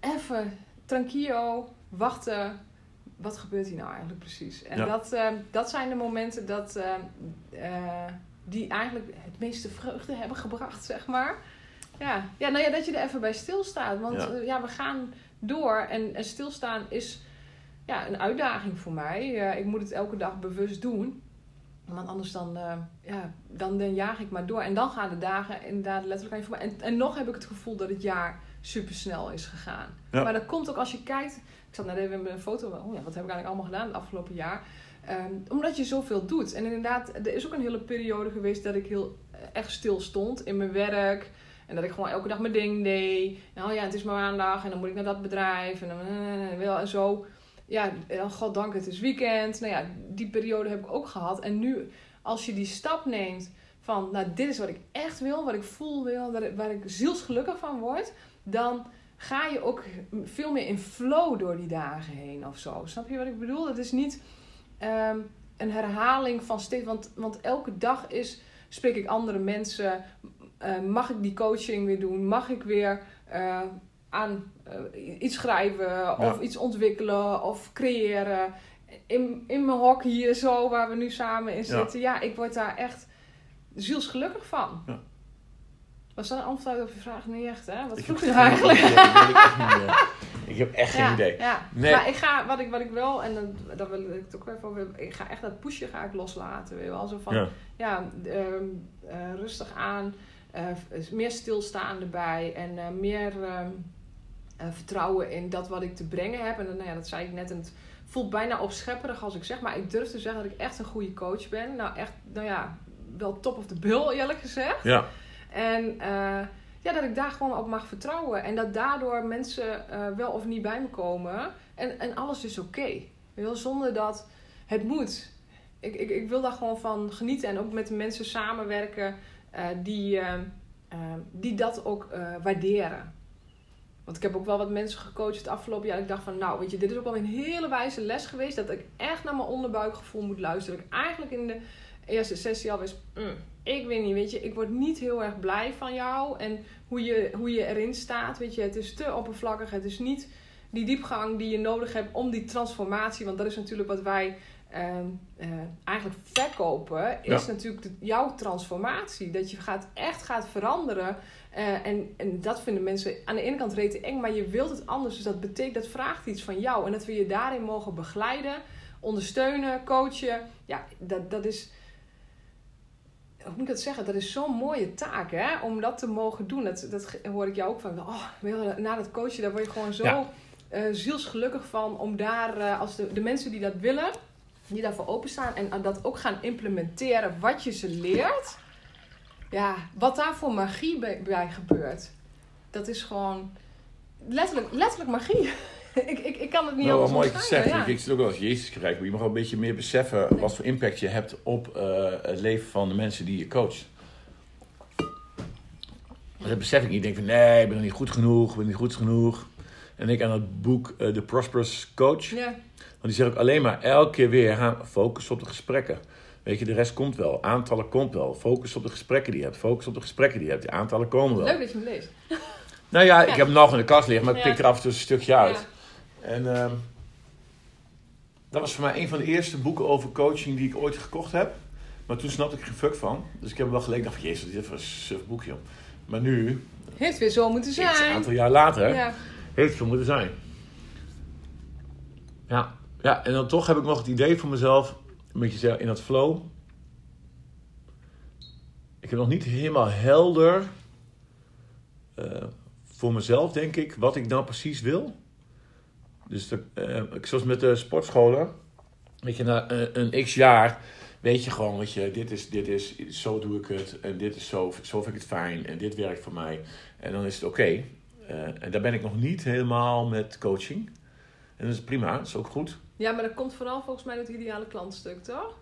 [SPEAKER 2] Even, tranquillo, wachten. Wat gebeurt hier nou eigenlijk precies? En
[SPEAKER 1] Ja.
[SPEAKER 2] dat, eh, dat zijn de momenten dat, eh, eh, die eigenlijk het meeste vreugde hebben gebracht, zeg maar. Ja, ja nou ja, dat je er even bij stilstaat. Want
[SPEAKER 1] ja
[SPEAKER 2] we gaan door. En, en stilstaan is ja, een uitdaging voor mij. Eh, ik moet het elke dag bewust doen. Want anders dan, eh, ja, dan, dan jaag ik maar door. En dan gaan de dagen inderdaad letterlijk aan je voorbij. En, en nog heb ik het gevoel dat het jaar super snel is gegaan.
[SPEAKER 1] Ja.
[SPEAKER 2] Maar dat komt ook als je kijkt. Ik zat net even met een foto. Oh ja, wat heb ik eigenlijk allemaal gedaan het afgelopen jaar? Ehm, omdat je zoveel doet. En inderdaad, er is ook een hele periode geweest dat ik heel echt stil stond in mijn werk. En dat ik gewoon elke dag mijn ding deed. En, oh ja, het is maar maandag en dan moet ik naar dat bedrijf. En dan eh, en zo. Ja, eh, goddank, het is weekend. Nou ja, die periode heb ik ook gehad. En nu, als je die stap neemt van, nou, dit is wat ik echt wil, wat ik voel wil, waar ik, waar ik zielsgelukkig van word, dan ga je ook veel meer in flow door die dagen heen of zo. Snap je wat ik bedoel? Het is niet ehm, een herhaling van steeds, want, want elke dag is, spreek ik andere mensen, eh, mag ik die coaching weer doen, mag ik weer eh, aan eh, iets schrijven of iets ontwikkelen of creëren. In, in mijn hok hier zo, waar we nu samen in zitten. Ja, ik word daar echt zielsgelukkig van.
[SPEAKER 1] Ja.
[SPEAKER 2] Was dat een antwoord op je vraag? Niet echt, hè? Wat
[SPEAKER 1] Ik
[SPEAKER 2] vroeg je nou eigenlijk?
[SPEAKER 1] idee, ik heb echt geen idee.
[SPEAKER 2] Ja.
[SPEAKER 1] Nee.
[SPEAKER 2] Maar ik ga, wat ik, wat ik wel, en dat, dat wil ik het ook even over hebben, ik ga echt dat pushje ga ik loslaten. Weet je wel? Zo van,
[SPEAKER 1] Ja.
[SPEAKER 2] ehm, eh, rustig aan, eh, meer stilstaan erbij en meer ehm, eh, vertrouwen in dat wat ik te brengen heb. En dan, nou ja, dat zei ik net, en het voelt bijna opschepperig als ik zeg, maar ik durf te zeggen dat ik echt een goede coach ben. Nou, echt, nou ja, wel top of the bill eerlijk gezegd.
[SPEAKER 1] Ja.
[SPEAKER 2] En eh, ja, dat ik daar gewoon op mag vertrouwen. En dat daardoor mensen eh, wel of niet bij me komen. En, en alles is oké. Wel, Zonder dat het moet. Ik, ik, ik wil daar gewoon van genieten. En ook met de mensen samenwerken die, die dat ook waarderen. Want ik heb ook wel wat mensen gecoacht het afgelopen jaar. Ik dacht van, nou weet je, dit is ook wel een hele wijze les geweest. Dat ik echt naar mijn onderbuikgevoel moet luisteren. Dat ik eigenlijk in de eerste sessie al wist, "Mm, ik weet niet, weet je, ik word niet heel erg blij van jou. En hoe je, hoe je erin staat, weet je, het is te oppervlakkig. Het is niet die diepgang die je nodig hebt om die transformatie. Want dat is natuurlijk wat wij ehm, eh, eigenlijk verkopen is natuurlijk de- jouw transformatie. Dat je gaat, echt gaat veranderen. Eh, en, en dat vinden mensen aan de ene kant rete eng, maar je wilt het anders. Dus dat betekent, dat vraagt iets van jou. En dat we je daarin mogen begeleiden, ondersteunen, coachen. Ja, dat, dat is hoe moet ik dat zeggen? Dat is zo'n mooie taak, hè? Om dat te mogen doen. Dat, dat hoor ik jou ook van. Oh, na dat coachen, daar word je gewoon zo
[SPEAKER 1] Ja.
[SPEAKER 2] eh, zielsgelukkig van. Om daar, eh, als de, de mensen die dat willen, die daarvoor openstaan. En dat ook gaan implementeren wat je ze leert. Ja, wat daar voor magie bij, gebeurt. Dat is gewoon letterlijk, letterlijk magie. ik, ik, ik kan het niet
[SPEAKER 1] Nou, wat
[SPEAKER 2] anders
[SPEAKER 1] mooi gezegd.
[SPEAKER 2] ja.
[SPEAKER 1] Ik, zit ook wel als Jezus kijken, maar je mag wel een beetje meer beseffen wat voor impact je hebt op eh, het leven van de mensen die je coacht. Dat besef ik niet. Ik denk van nee, ik ben nog niet goed genoeg, ik ben niet goed genoeg. En ik aan het boek eh, The Prosperous Coach.
[SPEAKER 2] Ja,
[SPEAKER 1] Want die zegt ook alleen maar elke keer weer focus op de gesprekken. Weet je, de rest komt wel. Aantallen komt wel. Focus op de gesprekken die je hebt. Focus op de gesprekken die je hebt. Die aantallen komen wel.
[SPEAKER 2] leuk dat je hem leest.
[SPEAKER 1] Nou ja, ik heb hem nog in de kast liggen, maar ik pik er af en toe een stukje uit. En ehm, dat was voor mij een van de eerste boeken over coaching die ik ooit gekocht heb. Maar toen snapte ik er geen fuck van. Dus ik heb hem wel gelezen. Dacht van, jezus, dit is een suf boekje. Maar nu,
[SPEAKER 2] Heeft weer zo moeten
[SPEAKER 1] een
[SPEAKER 2] zijn.
[SPEAKER 1] aantal jaar later,
[SPEAKER 2] Ja.
[SPEAKER 1] heeft het zo moeten zijn. Ja. ja, en dan toch heb ik nog het idee voor mezelf, beetje zo in dat flow. Ik heb nog niet helemaal helder eh, voor mezelf, denk ik, wat ik nou precies wil. Dus de, eh, zoals met de sportscholen, weet je, na eh, een x jaar weet je gewoon, weet je, dit is, dit is, zo doe ik het. En dit is zo, zo vind ik het fijn. En dit werkt voor mij. En dan is het oké. En daar ben ik nog niet helemaal met coaching. En dat is prima, dat is ook goed.
[SPEAKER 2] Ja, maar dat komt vooral volgens mij uit het ideale klantstuk, toch?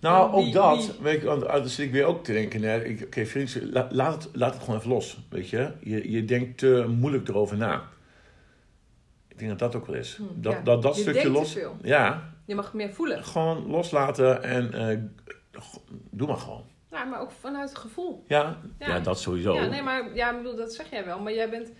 [SPEAKER 1] Nou,
[SPEAKER 2] wie-
[SPEAKER 1] ook dat,
[SPEAKER 2] wie-
[SPEAKER 1] weet je, want, ah, dan zit ik weer ook te denken. hè, ik- Oké, vrienden, la- laat, het, laat het gewoon even los, weet je. Je, je denkt te moeilijk erover na. Ik denk dat dat ook wel is.
[SPEAKER 2] Hm,
[SPEAKER 1] dat,
[SPEAKER 2] ja.
[SPEAKER 1] dat, dat
[SPEAKER 2] Je
[SPEAKER 1] stukje
[SPEAKER 2] denkt te
[SPEAKER 1] los.
[SPEAKER 2] veel.
[SPEAKER 1] Ja,
[SPEAKER 2] Je mag meer voelen.
[SPEAKER 1] gewoon loslaten en eh, doe maar gewoon.
[SPEAKER 2] Ja, maar ook vanuit het gevoel.
[SPEAKER 1] Ja, ja.
[SPEAKER 2] Ja.
[SPEAKER 1] dat sowieso.
[SPEAKER 2] Ja, nee, maar ja, ik bedoel, dat zeg jij wel. Maar jij bent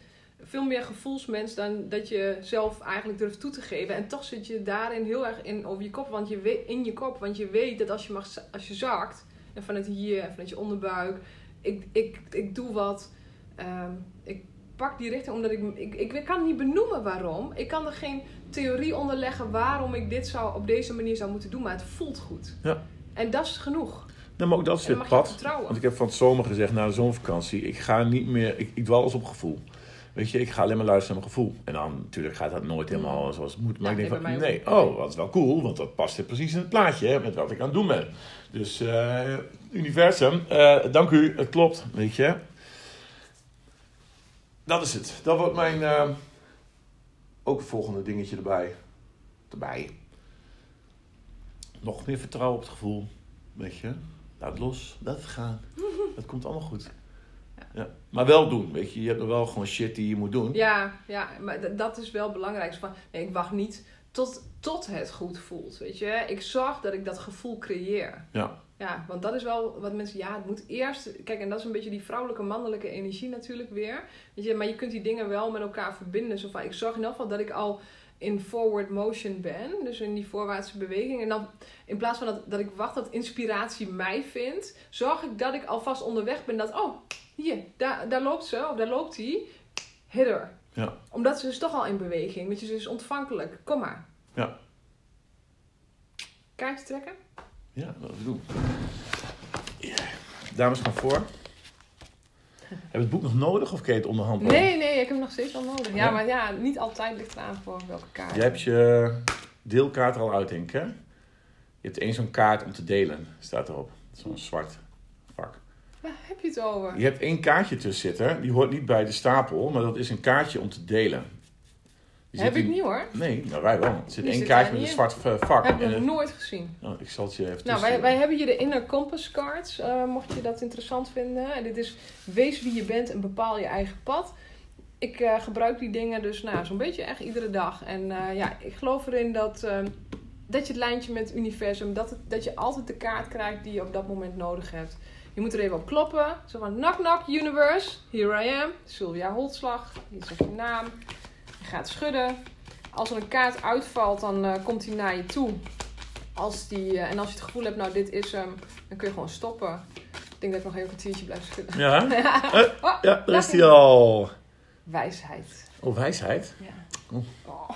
[SPEAKER 2] veel meer gevoelsmens dan dat je zelf eigenlijk durft toe te geven. En toch zit je daarin heel erg in over je kop, want je weet, in je kop. Want je weet dat als je, mag, als je zakt, en vanuit hier, en vanuit je onderbuik, ik, ik, ik doe wat. ehm, ik pak die richting omdat ik, ik, ik kan niet benoemen waarom. Ik kan er geen theorie onder leggen waarom ik dit zou, op deze manier zou moeten doen. Maar het voelt goed.
[SPEAKER 1] Ja.
[SPEAKER 2] En dat is genoeg.
[SPEAKER 1] Nou, maar ook dat is
[SPEAKER 2] dan je
[SPEAKER 1] pad. Want ik heb van het zomer gezegd, na de zomervakantie, ik ga niet meer, ik, ik dwal alles op gevoel. Weet je, ik ga alleen maar luisteren naar mijn gevoel. En dan natuurlijk gaat dat nooit helemaal zoals het moet. Maar
[SPEAKER 2] Ja,
[SPEAKER 1] ik denk van, nee, oh, dat is wel cool, want dat past er precies in het plaatje hè, met wat ik aan het doen ben. Dus, eh, universum, eh, dank u, het klopt, weet je. Dat is het. Dat wordt mijn, eh, ook het volgende dingetje erbij. Erbij. Nog meer vertrouwen op het gevoel, weet je. Laat het los, laat het gaan. Dat komt allemaal goed. Ja. Maar wel doen, weet je. Je hebt nog wel gewoon shit die je moet doen.
[SPEAKER 2] Ja, ja maar dat is wel belangrijk. Van, nee, ik wacht niet tot, tot het goed voelt, weet je. Ik zorg dat ik dat gevoel creëer.
[SPEAKER 1] Ja.
[SPEAKER 2] Ja, want dat is wel wat mensen... Ja, het moet eerst... Kijk, en dat is een beetje die vrouwelijke, mannelijke energie natuurlijk weer. Weet je, maar je kunt die dingen wel met elkaar verbinden. Zo van, ik zorg in ieder geval dat ik al in forward motion ben. Dus in die voorwaartse beweging. En dan in plaats van dat, dat ik wacht dat inspiratie mij vindt... zorg ik dat ik alvast onderweg ben dat... Oh, hier, daar, daar loopt ze of daar loopt hij. Hit her.
[SPEAKER 1] Ja.
[SPEAKER 2] Omdat ze is toch al in beweging. Weet je, ze is ontvankelijk. Kom maar.
[SPEAKER 1] Ja.
[SPEAKER 2] Kaartje trekken?
[SPEAKER 1] Ja, dat doen. Ja. Dames, gaan voor. Heb je het boek nog nodig of kun je het onderhand?
[SPEAKER 2] Nee, nee, ik heb hem nog steeds wel nodig. Ja,
[SPEAKER 1] Ja?
[SPEAKER 2] maar ja, niet altijd ligt eraan voor welke kaart.
[SPEAKER 1] Jij hebt je deelkaart er al uit, denk ik, hè? Je hebt één zo'n kaart om te delen, staat erop. Zo'n zwart vak.
[SPEAKER 2] Waar heb je het over?
[SPEAKER 1] Je hebt één kaartje tussen zitten. Die hoort niet bij de stapel, maar dat is een kaartje om te delen.
[SPEAKER 2] Heb ik niet hoor.
[SPEAKER 1] Nee, nou wij wel. Er zit één kaartje met een zwart eh, vak.
[SPEAKER 2] Heb ik nog nooit gezien.
[SPEAKER 1] Oh, ik zal het je even
[SPEAKER 2] Nou, wij, wij hebben hier de Inner Compass cards, eh, mocht je dat interessant vinden. En dit is wees wie je bent en bepaal je eigen pad. Ik eh, gebruik die dingen dus nou, zo'n beetje echt iedere dag. En ja, ik geloof erin dat, dat je het lijntje met het universum, dat, het, dat je altijd de kaart krijgt die je op dat moment nodig hebt. Je moet er even op kloppen. Zo van, knock knock universe, here I am. Sylvia Holtslag, je zegt je naam. Je gaat schudden. Als er een kaart uitvalt, dan eh, komt hij naar je toe. Als die, eh, en als je het gevoel hebt, nou dit is hem, dan kun je gewoon stoppen. Ik denk dat ik nog even een kwartiertje blijf schudden.
[SPEAKER 1] Ja, Eh,
[SPEAKER 2] Oh,
[SPEAKER 1] ja daar is hij al.
[SPEAKER 2] Wijsheid.
[SPEAKER 1] Oh, wijsheid.
[SPEAKER 2] Ja.
[SPEAKER 1] Oh.
[SPEAKER 2] Oh.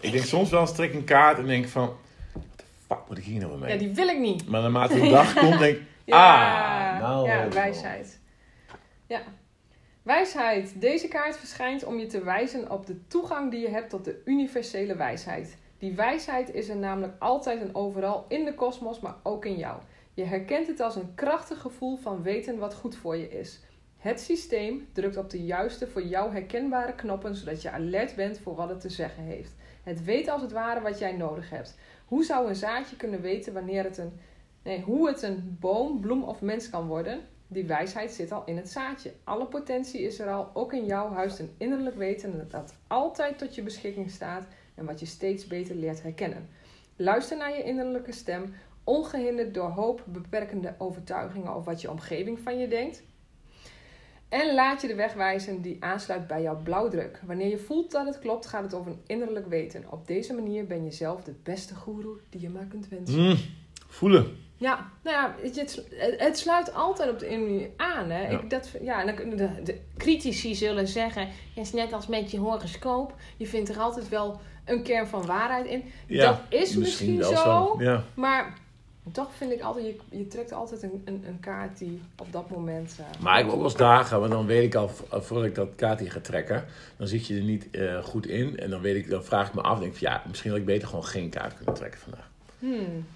[SPEAKER 1] Ik denk soms wel eens trek ik een kaart en denk van... What the fuck moet ik hier nou mee?
[SPEAKER 2] ja, die wil ik niet.
[SPEAKER 1] Maar naarmate de dag komt, denk ik...
[SPEAKER 2] Ja,
[SPEAKER 1] Ah, nou
[SPEAKER 2] ja wijsheid. Ja. Wijsheid. Deze kaart verschijnt om je te wijzen op de toegang die je hebt tot de universele wijsheid. Die wijsheid is er namelijk altijd en overal in de kosmos, maar ook in jou. Je herkent het als een krachtig gevoel van weten wat goed voor je is. Het systeem drukt op de juiste voor jou herkenbare knoppen, zodat je alert bent voor wat het te zeggen heeft. Het weet als het ware wat jij nodig hebt. Hoe zou een zaadje kunnen weten wanneer het een, nee, hoe het een boom, bloem of mens kan worden? Die wijsheid zit al in het zaadje. Alle potentie is er al, ook in jou huist een innerlijk weten dat altijd tot je beschikking staat en wat je steeds beter leert herkennen. Luister naar je innerlijke stem, ongehinderd door hoop, beperkende overtuigingen of wat je omgeving van je denkt. En laat je de weg wijzen die aansluit bij jouw blauwdruk. Wanneer je voelt dat het klopt, gaat het over een innerlijk weten. Op deze manier ben je zelf de beste goeroe die je maar kunt wensen.
[SPEAKER 1] Mm, voelen.
[SPEAKER 2] Ja, nou ja, het, het sluit altijd op de manier aan. Hè?
[SPEAKER 1] Ja.
[SPEAKER 2] Ik, dat, ja, kunnen de, de critici zullen zeggen, ja, het is net als met je horoscoop. Je vindt er altijd wel een kern van waarheid in.
[SPEAKER 1] Ja,
[SPEAKER 2] dat is misschien, zo,
[SPEAKER 1] Ja.
[SPEAKER 2] maar toch vind ik altijd, je, je trekt altijd een, een, een kaart die op dat moment... eh,
[SPEAKER 1] Maar ik heb ook wel eens dagen, want dan weet ik al, v- voordat ik dat kaartje ga trekken, dan zit je er niet eh, goed in. En dan, weet ik, dan vraag ik me af, denk ik, ja, misschien had ik beter gewoon geen kaart kunnen trekken vandaag.
[SPEAKER 2] hmm.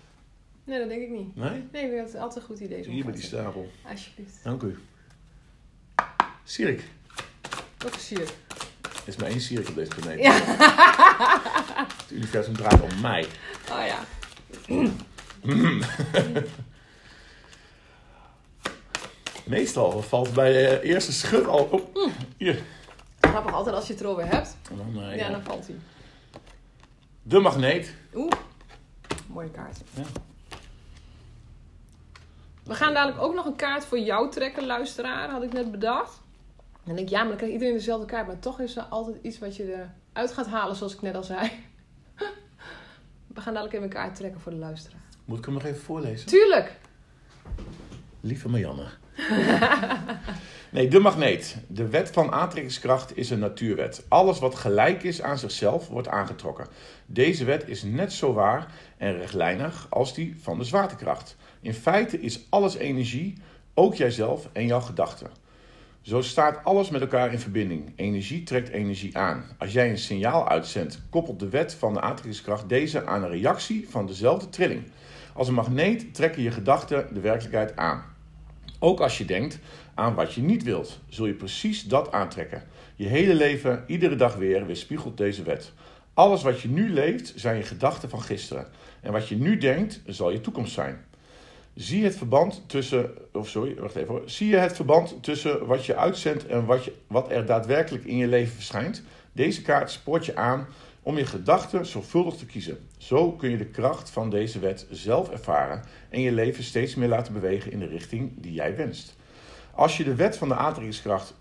[SPEAKER 2] Nee, dat denk ik niet.
[SPEAKER 1] Nee?
[SPEAKER 2] Nee, ik denk dat het altijd een goed idee is.
[SPEAKER 1] Hier
[SPEAKER 2] kaart
[SPEAKER 1] die stapel.
[SPEAKER 2] Alsjeblieft.
[SPEAKER 1] Dank u. Sierik.
[SPEAKER 2] Ook sier.
[SPEAKER 1] Er is maar één Sierik op deze planeet.
[SPEAKER 2] Ja.
[SPEAKER 1] Het universum draait om mij.
[SPEAKER 2] Oh ja.
[SPEAKER 1] Meestal valt het bij de eerste schud al op. Hier.
[SPEAKER 2] Grappig, altijd als je het erover hebt,
[SPEAKER 1] dan, eh,
[SPEAKER 2] ja,
[SPEAKER 1] ja.
[SPEAKER 2] dan valt hij.
[SPEAKER 1] De magneet.
[SPEAKER 2] Oeh, mooie kaart.
[SPEAKER 1] Ja.
[SPEAKER 2] We gaan dadelijk ook nog een kaart voor jou trekken, luisteraar, had ik net bedacht. En dan denk ik, ja, maar dan krijgt iedereen dezelfde kaart. Maar toch is er altijd iets wat je eruit gaat halen, zoals ik net al zei. We gaan dadelijk even een kaart trekken voor de luisteraar.
[SPEAKER 1] Moet ik hem nog even voorlezen?
[SPEAKER 2] Tuurlijk!
[SPEAKER 1] Lieve Marianne. nee, de magneet. De wet van aantrekkingskracht is een natuurwet. Alles wat gelijk is aan zichzelf wordt aangetrokken. Deze wet is net zo waar en rechtlijnig als die van de zwaartekracht. In feite is alles energie, ook jijzelf en jouw gedachten. Zo staat alles met elkaar in verbinding. Energie trekt energie aan. Als jij een signaal uitzendt, koppelt de wet van de aantrekkingskracht deze aan een reactie van dezelfde trilling. Als een magneet trekken je gedachten de werkelijkheid aan. Ook als je denkt aan wat je niet wilt, zul je precies dat aantrekken. Je hele leven, iedere dag weer, weerspiegelt deze wet. Alles wat je nu leeft, zijn je gedachten van gisteren. En wat je nu denkt, zal je toekomst zijn. Zie het verband tussen, of sorry, wacht even hoor. Zie je het verband tussen wat je uitzendt en wat, je, wat er daadwerkelijk in je leven verschijnt? Deze kaart spoort je aan om je gedachten zorgvuldig te kiezen. Zo kun je de kracht van deze wet zelf ervaren en je leven steeds meer laten bewegen in de richting die jij wenst. Als je de wet van de aantrekkingskracht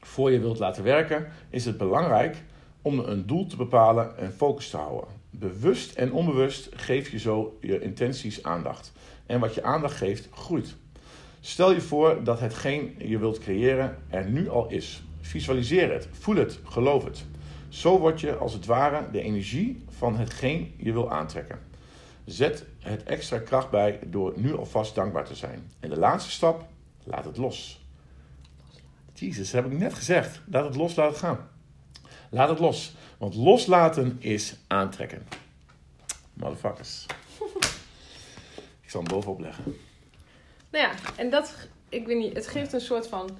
[SPEAKER 1] voor je wilt laten werken, is het belangrijk om een doel te bepalen en focus te houden. Bewust en onbewust geef je zo je intenties aandacht. En wat je aandacht geeft, groeit. Stel je voor dat hetgeen je wilt creëren er nu al is. Visualiseer het, voel het, geloof het. Zo word je als het ware de energie van hetgeen je wil aantrekken. Zet het extra kracht bij door nu alvast dankbaar te zijn. En de laatste stap, laat het los. Jezus, dat heb ik net gezegd. Laat het los, laat het gaan. Laat het los. Want loslaten is aantrekken. Motherfuckers. Zal hem bovenop leggen.
[SPEAKER 2] Nou ja, en dat, ik weet niet, het geeft een soort van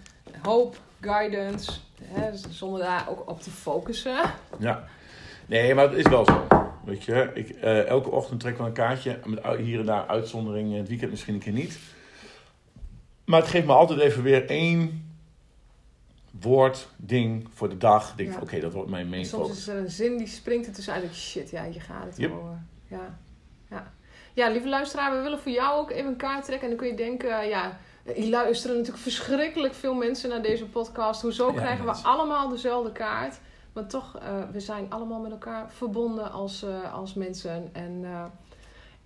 [SPEAKER 2] hoop, guidance, hè, zonder daar ook op te focussen.
[SPEAKER 1] Ja. Nee, maar het is wel zo. Weet je, ik, eh, elke ochtend trek ik wel een kaartje. Met hier en daar uitzonderingen. Het weekend misschien een keer niet. Maar het geeft me altijd even weer één woord, ding voor de dag. Ik denk
[SPEAKER 2] Ja.
[SPEAKER 1] oké, dat wordt mijn main
[SPEAKER 2] Soms
[SPEAKER 1] focus.
[SPEAKER 2] is er een zin die springt er tussenuit. Ik shit, ja, je gaat het
[SPEAKER 1] Yep.
[SPEAKER 2] over. Ja. Ja. lieve luisteraar, we willen voor jou ook even een kaart trekken. En dan kun je denken, eh, ja, hier luisteren natuurlijk verschrikkelijk veel mensen naar deze podcast. Hoezo
[SPEAKER 1] Ja,
[SPEAKER 2] krijgen
[SPEAKER 1] mensen.
[SPEAKER 2] we allemaal dezelfde kaart? Maar toch, eh, we zijn allemaal met elkaar verbonden als, eh, als mensen. En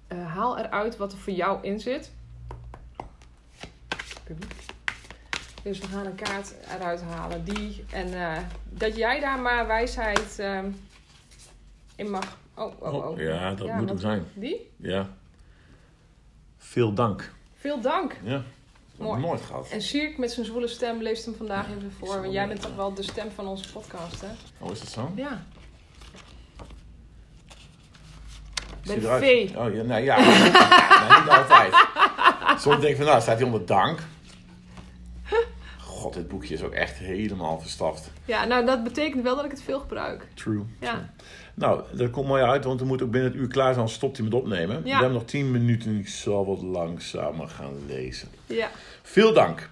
[SPEAKER 2] haal eruit wat er voor jou in zit. Dus we gaan een kaart eruit halen. Die. En dat jij daar maar wijsheid ehm, in mag. Oh, oh, oh.
[SPEAKER 1] ja, dat
[SPEAKER 2] Ja,
[SPEAKER 1] moet hem
[SPEAKER 2] want-
[SPEAKER 1] zijn.
[SPEAKER 2] Die?
[SPEAKER 1] Ja. Veel dank.
[SPEAKER 2] Veel dank.
[SPEAKER 1] Ja.
[SPEAKER 2] Mooi.
[SPEAKER 1] Nooit gehad.
[SPEAKER 2] En Sierk met zijn zwoele stem leest hem vandaag even voor. Want jij bent toch wel de stem van onze podcast, hè?
[SPEAKER 1] Oh, is dat zo?
[SPEAKER 2] Ja. De
[SPEAKER 1] eruit.
[SPEAKER 2] V.
[SPEAKER 1] Oh ja, nee, ja. nee, niet altijd. Soms denk ik van, nou, staat hij onder dank. God, dit boekje is ook echt helemaal verstaft.
[SPEAKER 2] Ja, nou dat betekent wel dat ik het veel gebruik.
[SPEAKER 1] True.
[SPEAKER 2] Ja.
[SPEAKER 1] Nou, dat komt mooi uit, want we moeten ook binnen het uur klaar zijn, anders stopt hij met opnemen. We hebben nog 10 minuten, ik zal wat langzamer gaan lezen.
[SPEAKER 2] Ja.
[SPEAKER 1] Veel dank.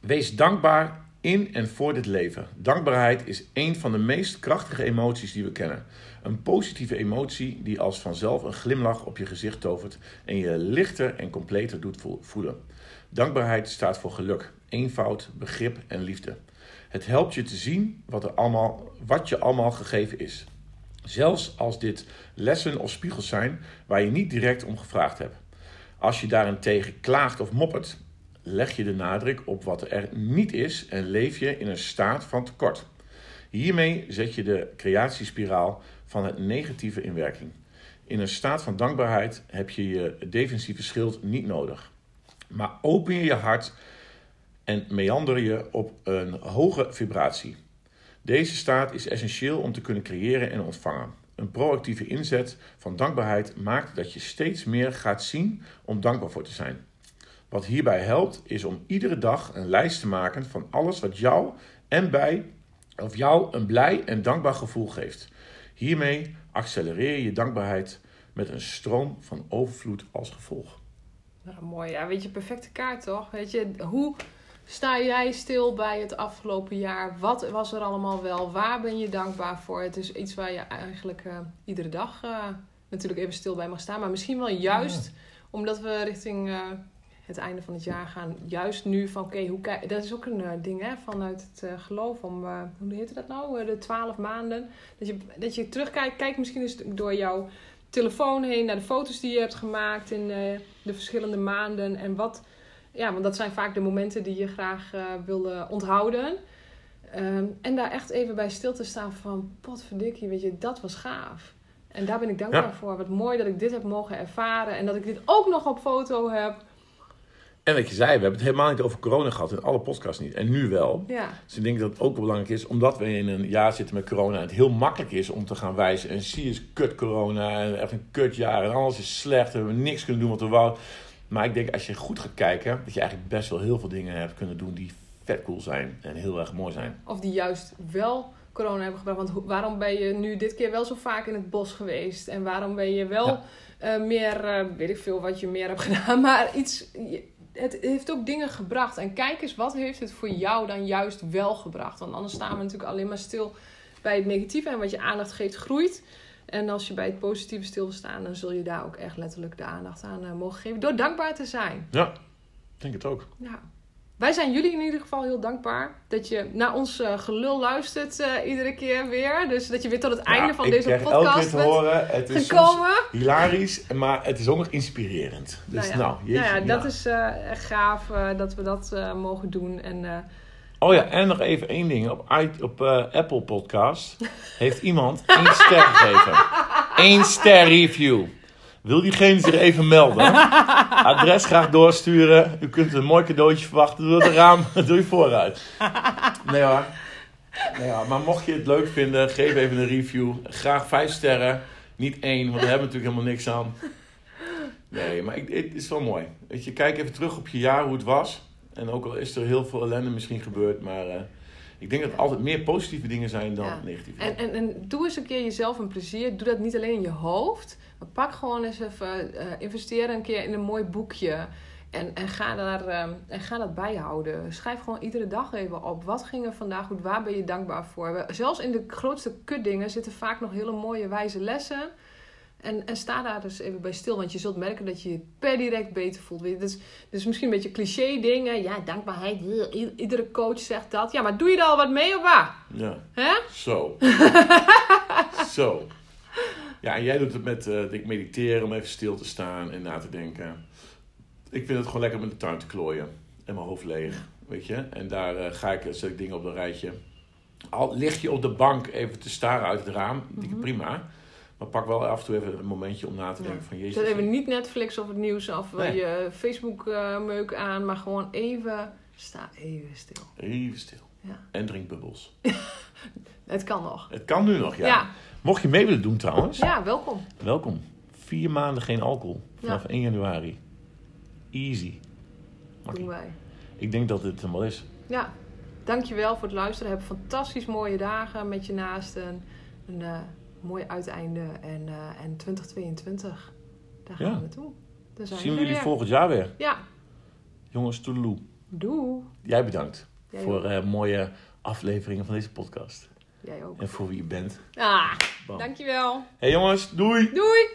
[SPEAKER 1] Wees dankbaar in en voor dit leven. Dankbaarheid is een van de meest krachtige emoties die we kennen. Een positieve emotie die als vanzelf een glimlach op je gezicht tovert en je lichter en completer doet vo- voelen. Dankbaarheid staat voor geluk, eenvoud, begrip en liefde. Het helpt je te zien wat, er allemaal, wat je allemaal gegeven is. Zelfs als dit lessen of spiegels zijn waar je niet direct om gevraagd hebt. Als je daarentegen klaagt of moppert, leg je de nadruk op wat er niet is en leef je in een staat van tekort. Hiermee zet je de creatiespiraal van het negatieve in werking. In een staat van dankbaarheid heb je je defensieve schild niet nodig. Maar open je je hart en meander je op een hoge vibratie. Deze staat is essentieel om te kunnen creëren en ontvangen. Een proactieve inzet van dankbaarheid maakt dat je steeds meer gaat zien om dankbaar voor te zijn. Wat hierbij helpt is om iedere dag een lijst te maken van alles wat jou en bij of jou een blij en dankbaar gevoel geeft. Hiermee accelereer je dankbaarheid met een stroom van overvloed als gevolg.
[SPEAKER 2] Nou, mooi. Ja, weet je, perfecte kaart toch? Weet je, hoe sta jij stil bij het afgelopen jaar? Wat was er allemaal wel? Waar ben je dankbaar voor? Het is iets waar je eigenlijk eh, iedere dag eh, natuurlijk even stil bij mag staan. Maar misschien wel juist omdat we richting eh, het einde van het jaar gaan. Juist nu van, oké, hoe kijk... Dat is ook een ding hè, vanuit het geloof om... hoe heet dat nou? De twaalf maanden. Dat je, dat je terugkijkt. Kijk misschien eens door jouw telefoon heen naar de foto's die je hebt gemaakt in de verschillende maanden. En wat, ja, want dat zijn vaak de momenten die je graag eh wil onthouden. Ehm, en daar echt even bij stil te staan van, potverdikkie, weet je, dat was gaaf. En daar ben ik dankbaar
[SPEAKER 1] Ja.
[SPEAKER 2] voor. Wat mooi dat ik dit heb mogen ervaren. En dat ik dit ook nog op foto heb.
[SPEAKER 1] En wat je zei, we hebben het helemaal niet over corona gehad in alle podcasts niet. En nu wel.
[SPEAKER 2] Ja,
[SPEAKER 1] Dus ik denk dat het ook belangrijk is, omdat we in een jaar zitten met corona, en het heel makkelijk is om te gaan wijzen. En zie eens kut corona, en echt een kut jaar, en alles is slecht, en we hebben niks kunnen doen wat we wouden. Maar ik denk, als je goed gaat kijken, dat je eigenlijk best wel heel veel dingen hebt kunnen doen die vet cool zijn en heel erg mooi zijn.
[SPEAKER 2] of die juist wel corona hebben gebracht. Want waarom ben je nu dit keer wel zo vaak in het bos geweest? En waarom ben je wel
[SPEAKER 1] Ja.
[SPEAKER 2] eh, meer, eh, weet ik veel wat je meer hebt gedaan, maar iets... je- Het heeft ook dingen gebracht. En kijk eens, wat heeft het voor jou dan juist wel gebracht? Want anders staan we natuurlijk alleen maar stil bij het negatieve. En wat je aandacht geeft, groeit. En als je bij het positieve stil wil staan, dan zul je daar ook echt letterlijk de aandacht aan eh, mogen geven. Door dankbaar te zijn.
[SPEAKER 1] Ja, ik denk het ook.
[SPEAKER 2] Ja. Wij zijn jullie in ieder geval heel dankbaar dat je naar ons eh, gelul luistert eh, iedere keer weer. Dus dat je weer tot het einde van
[SPEAKER 1] ik
[SPEAKER 2] deze
[SPEAKER 1] krijg elke keer
[SPEAKER 2] podcast bent
[SPEAKER 1] horen, het is
[SPEAKER 2] gekomen.
[SPEAKER 1] hilarisch, maar het is ook nog inspirerend. Dus
[SPEAKER 2] nou
[SPEAKER 1] nou,
[SPEAKER 2] ja,
[SPEAKER 1] jeetje,
[SPEAKER 2] nou ja, dat is echt gaaf dat we dat mogen doen. En
[SPEAKER 1] Oh ja, en nog even één ding. Op, op eh, Apple Podcast heeft iemand één ster gegeven. Eén ster review. Wil diegene zich even melden? Adres graag doorsturen. U kunt een mooi cadeautje verwachten. Doe het raam, doe je vooruit. Nee hoor. Nee hoor. Maar mocht je het leuk vinden, geef even een review. Graag vijf sterren. Niet één, want daar hebben we natuurlijk helemaal niks aan. Nee, maar het is wel mooi. Weet je, kijk even terug op je jaar, hoe het was. En ook al is er heel veel ellende misschien gebeurd, maar eh, ik denk dat er altijd meer positieve dingen zijn dan
[SPEAKER 2] Ja.
[SPEAKER 1] negatieve.
[SPEAKER 2] En, en, en doe eens een keer jezelf een plezier. Doe dat niet alleen in je hoofd. Maar pak gewoon eens even, eh investeer een keer in een mooi boekje. En, en, ga daar, ehm, en ga dat bijhouden. Schrijf gewoon iedere dag even op. Wat ging er vandaag goed? Waar ben je dankbaar voor? We- Zelfs in de grootste kutdingen zitten vaak nog hele mooie wijze lessen. En, en sta daar dus even bij stil. Want je zult merken dat je je per direct beter voelt. Dat is, misschien een beetje cliché dingen. Ja, dankbaarheid. eh, Iedere coach zegt dat. Ja, maar doe je er al wat mee of waar?
[SPEAKER 1] Ja,
[SPEAKER 2] Hè?
[SPEAKER 1] zo. zo. Ja, en jij doet het met eh, ik mediteren om even stil te staan en na te denken. Ik vind het gewoon lekker om in de tuin te klooien. En mijn hoofd leeg, weet je. En daar eh, ga ik, zet ik dingen op een rijtje. Al lig je op de bank even te staren uit het raam, die
[SPEAKER 2] Mhm.
[SPEAKER 1] prima. Maar pak wel af en toe even een momentje om na te
[SPEAKER 2] Ja.
[SPEAKER 1] denken van Jezus.
[SPEAKER 2] Zet even niet Netflix of het nieuws of eh,
[SPEAKER 1] Nee.
[SPEAKER 2] je Facebook-meuk aan, maar gewoon even, sta even stil.
[SPEAKER 1] Even stil.
[SPEAKER 2] Ja.
[SPEAKER 1] En drink bubbels.
[SPEAKER 2] Het kan nog.
[SPEAKER 1] Het kan nu nog, ja.
[SPEAKER 2] Ja,
[SPEAKER 1] Mocht je mee willen doen trouwens,
[SPEAKER 2] ja, welkom.
[SPEAKER 1] welkom. Vier maanden geen alcohol. Vanaf 1 januari. Easy.
[SPEAKER 2] Doen
[SPEAKER 1] Makkie.
[SPEAKER 2] wij.
[SPEAKER 1] Ik denk dat het helemaal is.
[SPEAKER 2] Ja, dankjewel voor het luisteren. Heb fantastisch mooie dagen met je naasten. Een eh, mooi uiteinde. En, eh, en 2022, daar gaan
[SPEAKER 1] Ja.
[SPEAKER 2] we naartoe. Daar zijn
[SPEAKER 1] Zien we jullie
[SPEAKER 2] weer.
[SPEAKER 1] volgend jaar weer.
[SPEAKER 2] Ja,
[SPEAKER 1] Jongens, toedeloe.
[SPEAKER 2] doe.
[SPEAKER 1] Jij bedankt
[SPEAKER 2] Jij
[SPEAKER 1] voor eh, mooie afleveringen van deze podcast.
[SPEAKER 2] Jij ook.
[SPEAKER 1] En voor wie je bent.
[SPEAKER 2] Ah,
[SPEAKER 1] Bam.
[SPEAKER 2] dankjewel.
[SPEAKER 1] Hey jongens, doei!
[SPEAKER 2] Doei!